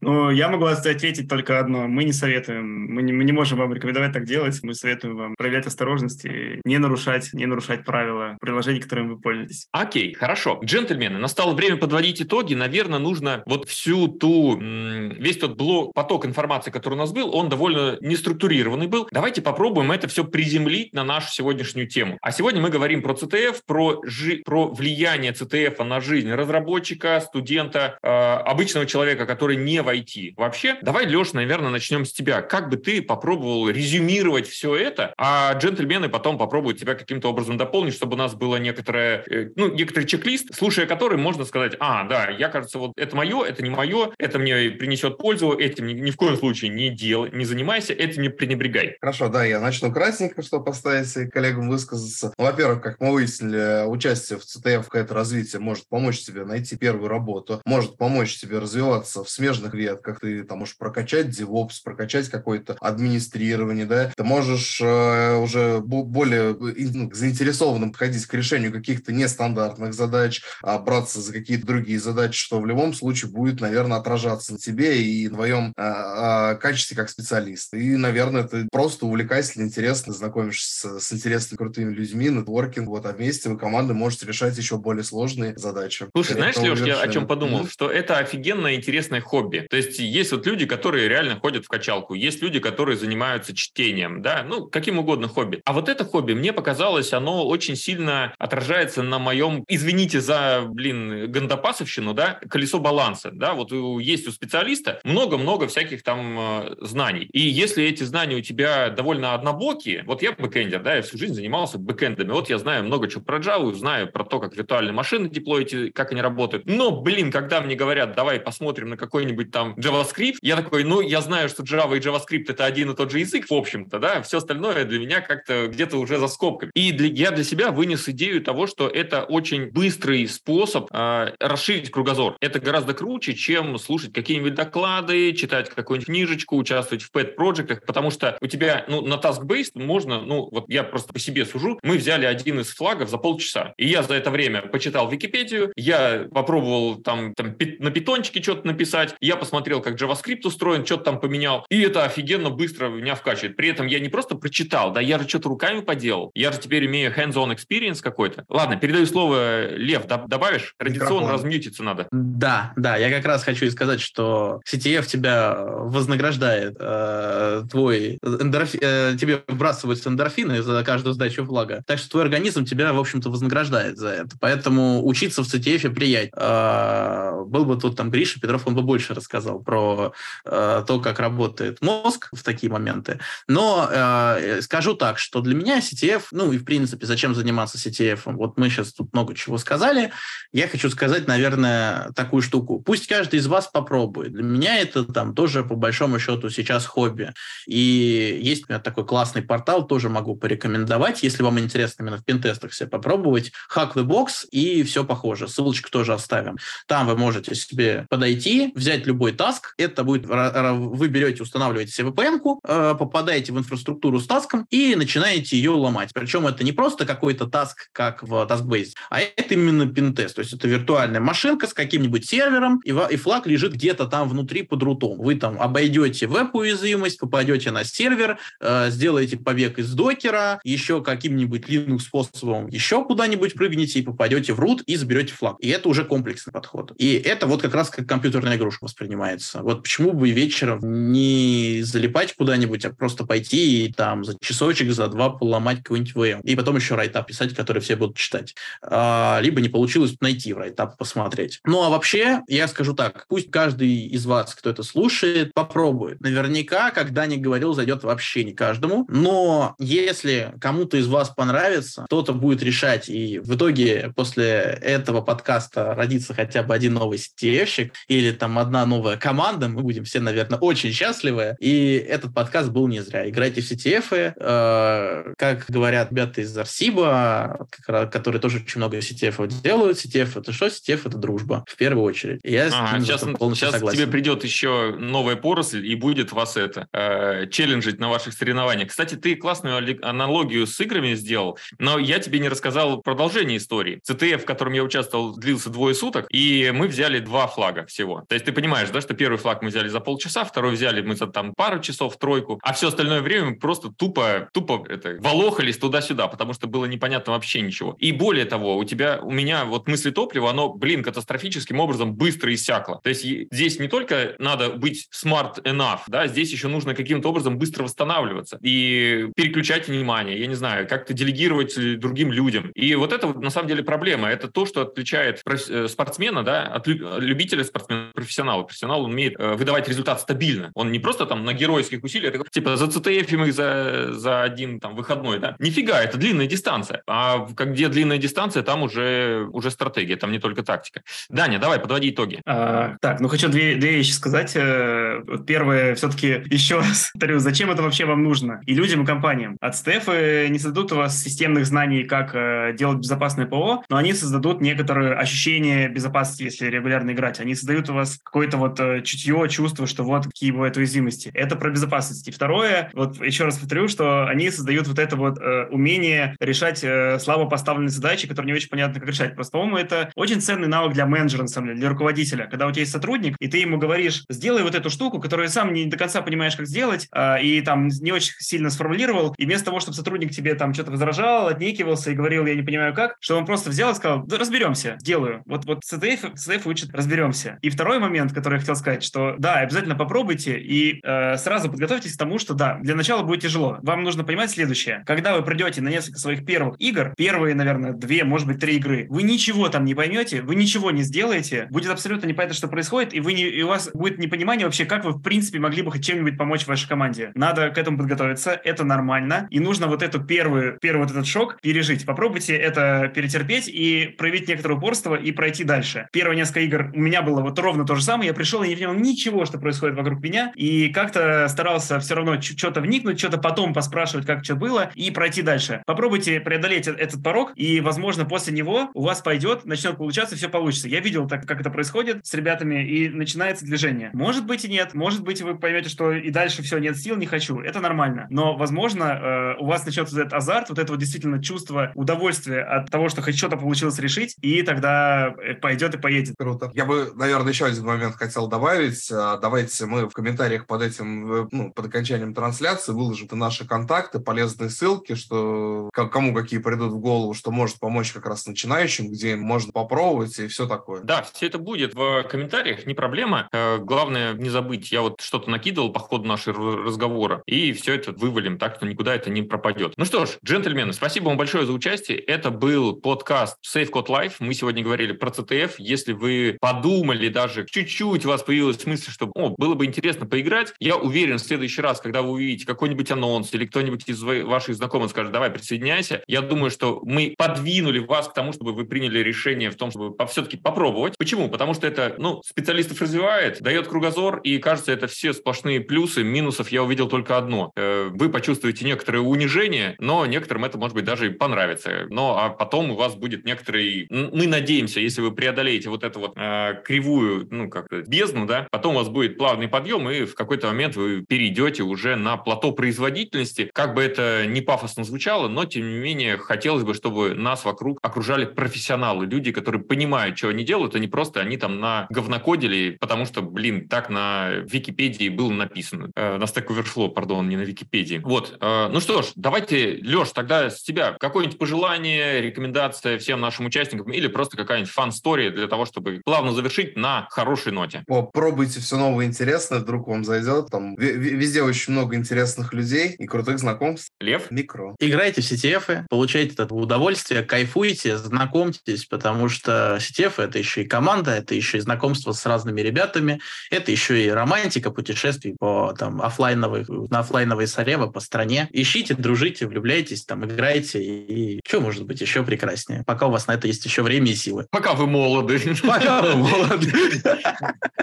Но я могу ответить только одно. Мы не советуем, мы не, мы не можем вам рекомендовать так делать. Мы советуем вам проявлять осторожность и не нарушать, не нарушать правила приложений, которым вы пользуетесь. Окей, хорошо. Джентльмены, настало время подводить итоги. Наверное, нужно вот всю ту, весь тот блок, поток информации, который у нас был, он довольно неструктурированный был. Давайте попробуем это все приземлить на нашу сегодняшнюю тему. А сегодня мы говорим про CTF, про, жи, про влияние CTF на жизнь разработчика, студента, э, обычного человека, который не в IT. Вообще, давай, Леш, наверное, начнем с тебя. Как бы ты попробовал резюмировать все это, а джентльмены потом попробуют тебя каким-то образом дополнить, чтобы у нас было некоторое, э, ну, некоторый чек-лист, слушая который можно сказать, а, да, я, кажется, вот это мое, это не мое, это мне принесет пользу, этим ни, ни в коем случае не делай, не занимайся, этим не пренебрегай. Хорошо, да, я начну красненько, чтобы поставить коллегам высказаться. Ну, во-первых, как мы выяснили, участие в CTF, какое-то развитие может помочь тебе найти первую работу, может помочь тебе развиваться в смежных ветках, ты там можешь прокачать DevOps, прокачать какое-то администрирование, да, ты можешь э, уже более ну, заинтересованным подходить к решению каких-то нестандартных задач, а браться за какие-то другие задачи, что в любом случае будет, наверное, отражаться на тебе и на твоем э, э, качестве как специалиста. И, наверное, ты просто увлекательно, интересно знакомишься с, интересными, крутыми людьми, нетворкинг, вот, а вместе вы командой можете решать еще более сложные задачи. Слушай, знаешь, Леш, я о чем подумал? Mm-hmm. Что это офигенное интересное хобби. То есть есть вот люди, которые реально ходят в качалку, есть люди, которые занимаются чтением, да, ну, каким угодно хобби. А вот это хобби, мне показалось, оно очень сильно отражается на моем, извините за, блин, гандапасовщину, да, колесо баланса, да, вот есть у специалиста много-много всяких там э, знаний. И если эти знания у тебя довольно однобокие, вот я бэкэндер, да, я всю жизнь занимался бэкэндами, вот я знаю много чего про Java, знаю про то, как виртуальные машины деплоить, как они работают. Но, блин, когда мне говорят, давай посмотрим на какой-нибудь там JavaScript, я такой, ну, я знаю, что Java и JavaScript это один и тот же язык, в общем-то, да, все остальное для меня как-то где-то уже за скобками. И для, я для себя вынес идею того, что это очень быстрый способ э, расширить кругозор. Это гораздо круче, чем слушать какие-нибудь доклады, читать какую-нибудь книжечку, участвовать в pet-проектах, потому что у тебя, ну, на task-based можно, ну, вот я просто по себе сужу, мы взяли один из флагов за полчаса, и я за это время почитал Википедию, я попробовал там, там на питончике что-то написать, я посмотрел, как JavaScript устроен, что-то там поменял, и это офигенно быстро меня вкачивает. При этом я не просто прочитал, да, я же что-то руками поделал, я же теперь имею hands-on experience какой-то. Ладно, передаю слово, Лев, добавишь? Традиционно Микрофон. размьютиться надо. Да, да, я как раз хочу сказать, что CTF тебя вознаграждает, э, твой эндорфи, э, тебе вбрасываются эндорфины за каждую сдачу флага, так что твой организм тебя, в общем-то, вознаграждает за это. Поэтому учиться в CTF приятно. Э, был бы тут там Гриша Петров, он бы больше рассказал про э, то, как работает мозг в такие моменты. Но э, скажу так, что для меня CTF, ну и в принципе, зачем заниматься CTF? Вот мы сейчас тут много чего сказали. Я хочу сказать, наверное, такую штуку. Пусть каждый из вас попробует. Для меня это там тоже по большому счету сейчас хобби. И есть у меня такой классный портал, тоже могу порекомендовать, если вам интересно именно в пентестах себе попробовать. Hack the Box и все похоже. Ссылочку тоже оставим. Там вы можете себе подойти, взять любой таск. Это будет, вы берете, устанавливаете себе VPN-ку, э, попадаете в инфраструктуру с таском и начинаете ее ломать. Причем это не просто какой-то таск, как в TaskBase, а это именно пинтест. То есть это виртуальная машинка с каким-нибудь сервером, и, флаг лежит где-то там внутри под рутом. Вы там обойдете веб-уязвимость, попадете на сервер, э, сделаете побег из докера, еще каким-нибудь Linux способом еще куда-нибудь прыгнете и попадете в рут и сберете берете флаг. И это уже комплексный подход. И это вот как раз как компьютерная игрушка воспринимается. Вот почему бы вечером не залипать куда-нибудь, а просто пойти и там за часочек, за два поломать какой-нибудь ВМ. И потом еще райтап писать, который все будут читать. А, либо не получилось найти в райтап, посмотреть. Ну, а вообще, я скажу так, пусть каждый из вас, кто это слушает, попробует. Наверняка, когда не говорил, зайдет вообще не каждому. Но если кому-то из вас понравится, кто-то будет решать, и в итоге после этого подкаста родится хотя бы один новый CTF-щик или там одна новая команда, мы будем все, наверное, очень счастливы. И этот подкаст был не зря. Играйте в CTF, э, как говорят ребята из Арсиба, которые тоже очень много CTF делают. CTF это что? CTF это дружба, в первую очередь. я ага, сейчас, полностью сейчас согласен. тебе придет еще новая поросль, и будет вас это э, челленджить на ваших соревнованиях. Кстати, ты классную аналогию с играми сделал, но я тебе не рассказал продолжение истории. CTF, в котором я участвовал, длился двое суток, и мы взяли два флага всего. То есть ты понимаешь, да, что первый флаг мы взяли за полчаса, второй взяли мы за там пару часов, тройку, а все остальное время мы просто тупо, тупо это, волохались туда-сюда, потому что было непонятно вообще ничего. И более того, у тебя, у меня вот мысли топлива, оно, блин, катастрофическим образом быстро иссякло. То есть здесь не только надо быть smart enough, да, здесь еще нужно каким-то образом быстро восстанавливаться и переключать внимание, я не знаю, как-то делегировать другим людям. И вот это на самом деле проблема. Это то, что отличает э, спортсмена, да, от любителя спортсмена, профессионала. Профессионал умеет э, выдавать результат стабильно. Он не просто там на геройских усилиях, типа за CTF их за, за один там выходной, да. Нифига, это длинная дистанция. А как где длинная дистанция, там уже, уже стратегия, там не только тактика. Даня, давай, подводи итоги. А, так, ну хочу две, две вещи сказать. Э, первое, все-таки еще раз повторю, зачем это вообще вам нужно? И людям, и компаниям. От СТФ не создадут у вас системных знаний, как делать безопасное ПО, но они создадут некоторые ощущения безопасности, если регулярно играть. Они создают у вас какое-то вот э, чутье, чувство, что вот какие бывают уязвимости. Это про безопасность. И второе, вот еще раз повторю, что они создают вот это вот э, умение решать э, слабо поставленные задачи, которые не очень понятно, как решать. Просто, по-моему, это очень ценный навык для менеджера, на самом деле, для руководителя. Когда у тебя есть сотрудник, и ты ему говоришь, сделай вот эту штуку, которую сам не до конца понимаешь, как сделать, э, и там не очень сильно сформулировал, и вместо того, чтобы сотрудник тебе там что-то возражал, отнекивался и говорил, я не понимаю как, что он просто взял и сказал, да разберемся, сделаю. Вот, вот CTF, CTF учит разберемся. И второй момент, который я хотел сказать, что да, обязательно попробуйте и э, сразу подготовьтесь к тому, что да, для начала будет тяжело. Вам нужно понимать следующее. Когда вы придете на несколько своих первых игр, первые, наверное, две, может быть, три игры, вы ничего там не поймете, вы ничего не сделаете, будет абсолютно непонятно, что происходит, и, вы не, и у вас будет непонимание вообще, как вы, в принципе, могли бы хоть чем-нибудь помочь вашей команде. Надо к этому подготовиться, это нормально, и нужно вот эту первую, первый вот этот шок пережить. Попробуйте это перетерпеть и проявить некоторое упорство и пройти дальше. Первые несколько игр у меня было вот ровно то же самое. Я пришел и не понял ничего, что происходит вокруг меня, и как-то старался все равно что-то вникнуть, что-то потом поспрашивать, как что было, и пройти дальше. Попробуйте преодолеть этот порог, и, возможно, после него у вас пойдет, начнет получаться, все получится. Я видел, так, как это происходит с ребятами, и начинается движение. Может быть и нет, может быть вы поймете, что и дальше все, нет сил, не хочу. Это нормально. Но, возможно, э, у вас начнется этот азарт, вот это вот действительно чувство удовольствия от того, что хоть что-то получилось решить, и тогда э, пойдет и поедет. Круто. Я бы, наверное, еще один момент хотел добавить. А, давайте мы в комментариях под этим, э, ну, под окончанием трансляции выложим наши контакты, полезные ссылки, что кому какие придут в голову, что может помочь как раз начинающим, где можно попробовать и все такое. Да, все это будет в комментариях, не проблема. Главное не забыть, я вот что-то накидывал по ходу нашего разговора, и все это вывалим так, что никуда это не пропадет. Ну что ж, джентльмены, спасибо вам большое за участие. Это был подкаст Safe Code Life. Мы сегодня говорили про CTF. Если вы подумали, даже чуть-чуть у вас появилась мысль, что о, было бы интересно поиграть, я уверен, в следующий раз, когда вы увидите какой-нибудь анонс или кто-нибудь из ваших знакомых скажет, давай, присоединяйся, я думаю, что мы подвинули вас к тому, чтобы вы приняли решение в том, чтобы все-таки попробовать. Почему? Потому что это, ну, специалистов развивает, дает кругозор, и кажется, это все сплошные плюсы, минусов я увидел только одно. Э, вы почувствуете некоторое унижение, но некоторым это, может быть, даже и понравится. Но а потом у вас будет некоторый... Мы надеемся, если вы преодолеете вот эту вот э, кривую ну, как-то бездну, да, потом у вас будет плавный подъем, и в какой-то момент вы перейдете уже на плато производительности. Как бы это не пафосно звучало, но, тем не менее, хотелось бы, чтобы нас вокруг окружали профессионалы, люди, которые понимают, что они делают, а не просто они там на говнокодили, потому что, блин, так на Википедии было написано. Э, на Stack Overflow, пардон, не на Википедии. Вот. Э, ну что ж, давайте, Леш, тогда с тебя какое-нибудь пожелание, рекомендация всем нашим участникам или просто какая-нибудь фан-стори для того, чтобы плавно завершить на хорошей ноте. Попробуйте все новое интересное, вдруг вам зайдет. Там везде очень много интересных людей и крутых знакомств. Лев? Микро. Играйте в CTF, получайте это удовольствие, кайфуйте, знакомьтесь, потому что CTF это еще и команда, это еще и знакомство с разными ребятами, это еще и романтика путешествий по там офлайновой, на офлайновой Сарево по стране. Ищите, дружите, влюбляйтесь, там играйте, и что может быть еще прекраснее, пока у вас на это есть еще время и силы. Пока вы молоды. Пока вы молоды.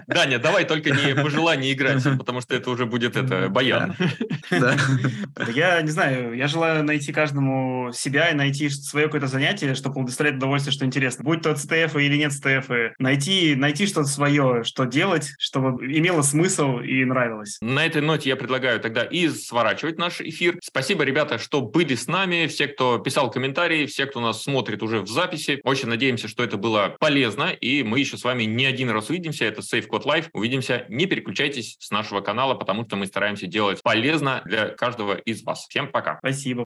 Даня, давай только не пожелание играть, потому что это уже будет это баян. Я не знаю, я желаю найти каждому себя и найти свое какое-то занятие, чтобы доставлять удовольствие, что интересно. Будь то ЦТФ или нет ЦТФ, найти, найти что-то свое, что делать, чтобы имело смысл и нравилось. На этой ноте я предлагаю тогда и сворачивать наш эфир. Спасибо, ребята, что были с нами, все, кто писал комментарии, все, кто нас смотрит уже в записи. Очень надеемся, что это было полезно, и мы еще с вами не один раз увидимся. Это Safe Code Life. Увидимся. Не переключайтесь с нашего канала, потому что мы стараемся делать полезно для каждого из вас. Всем пока. Спасибо.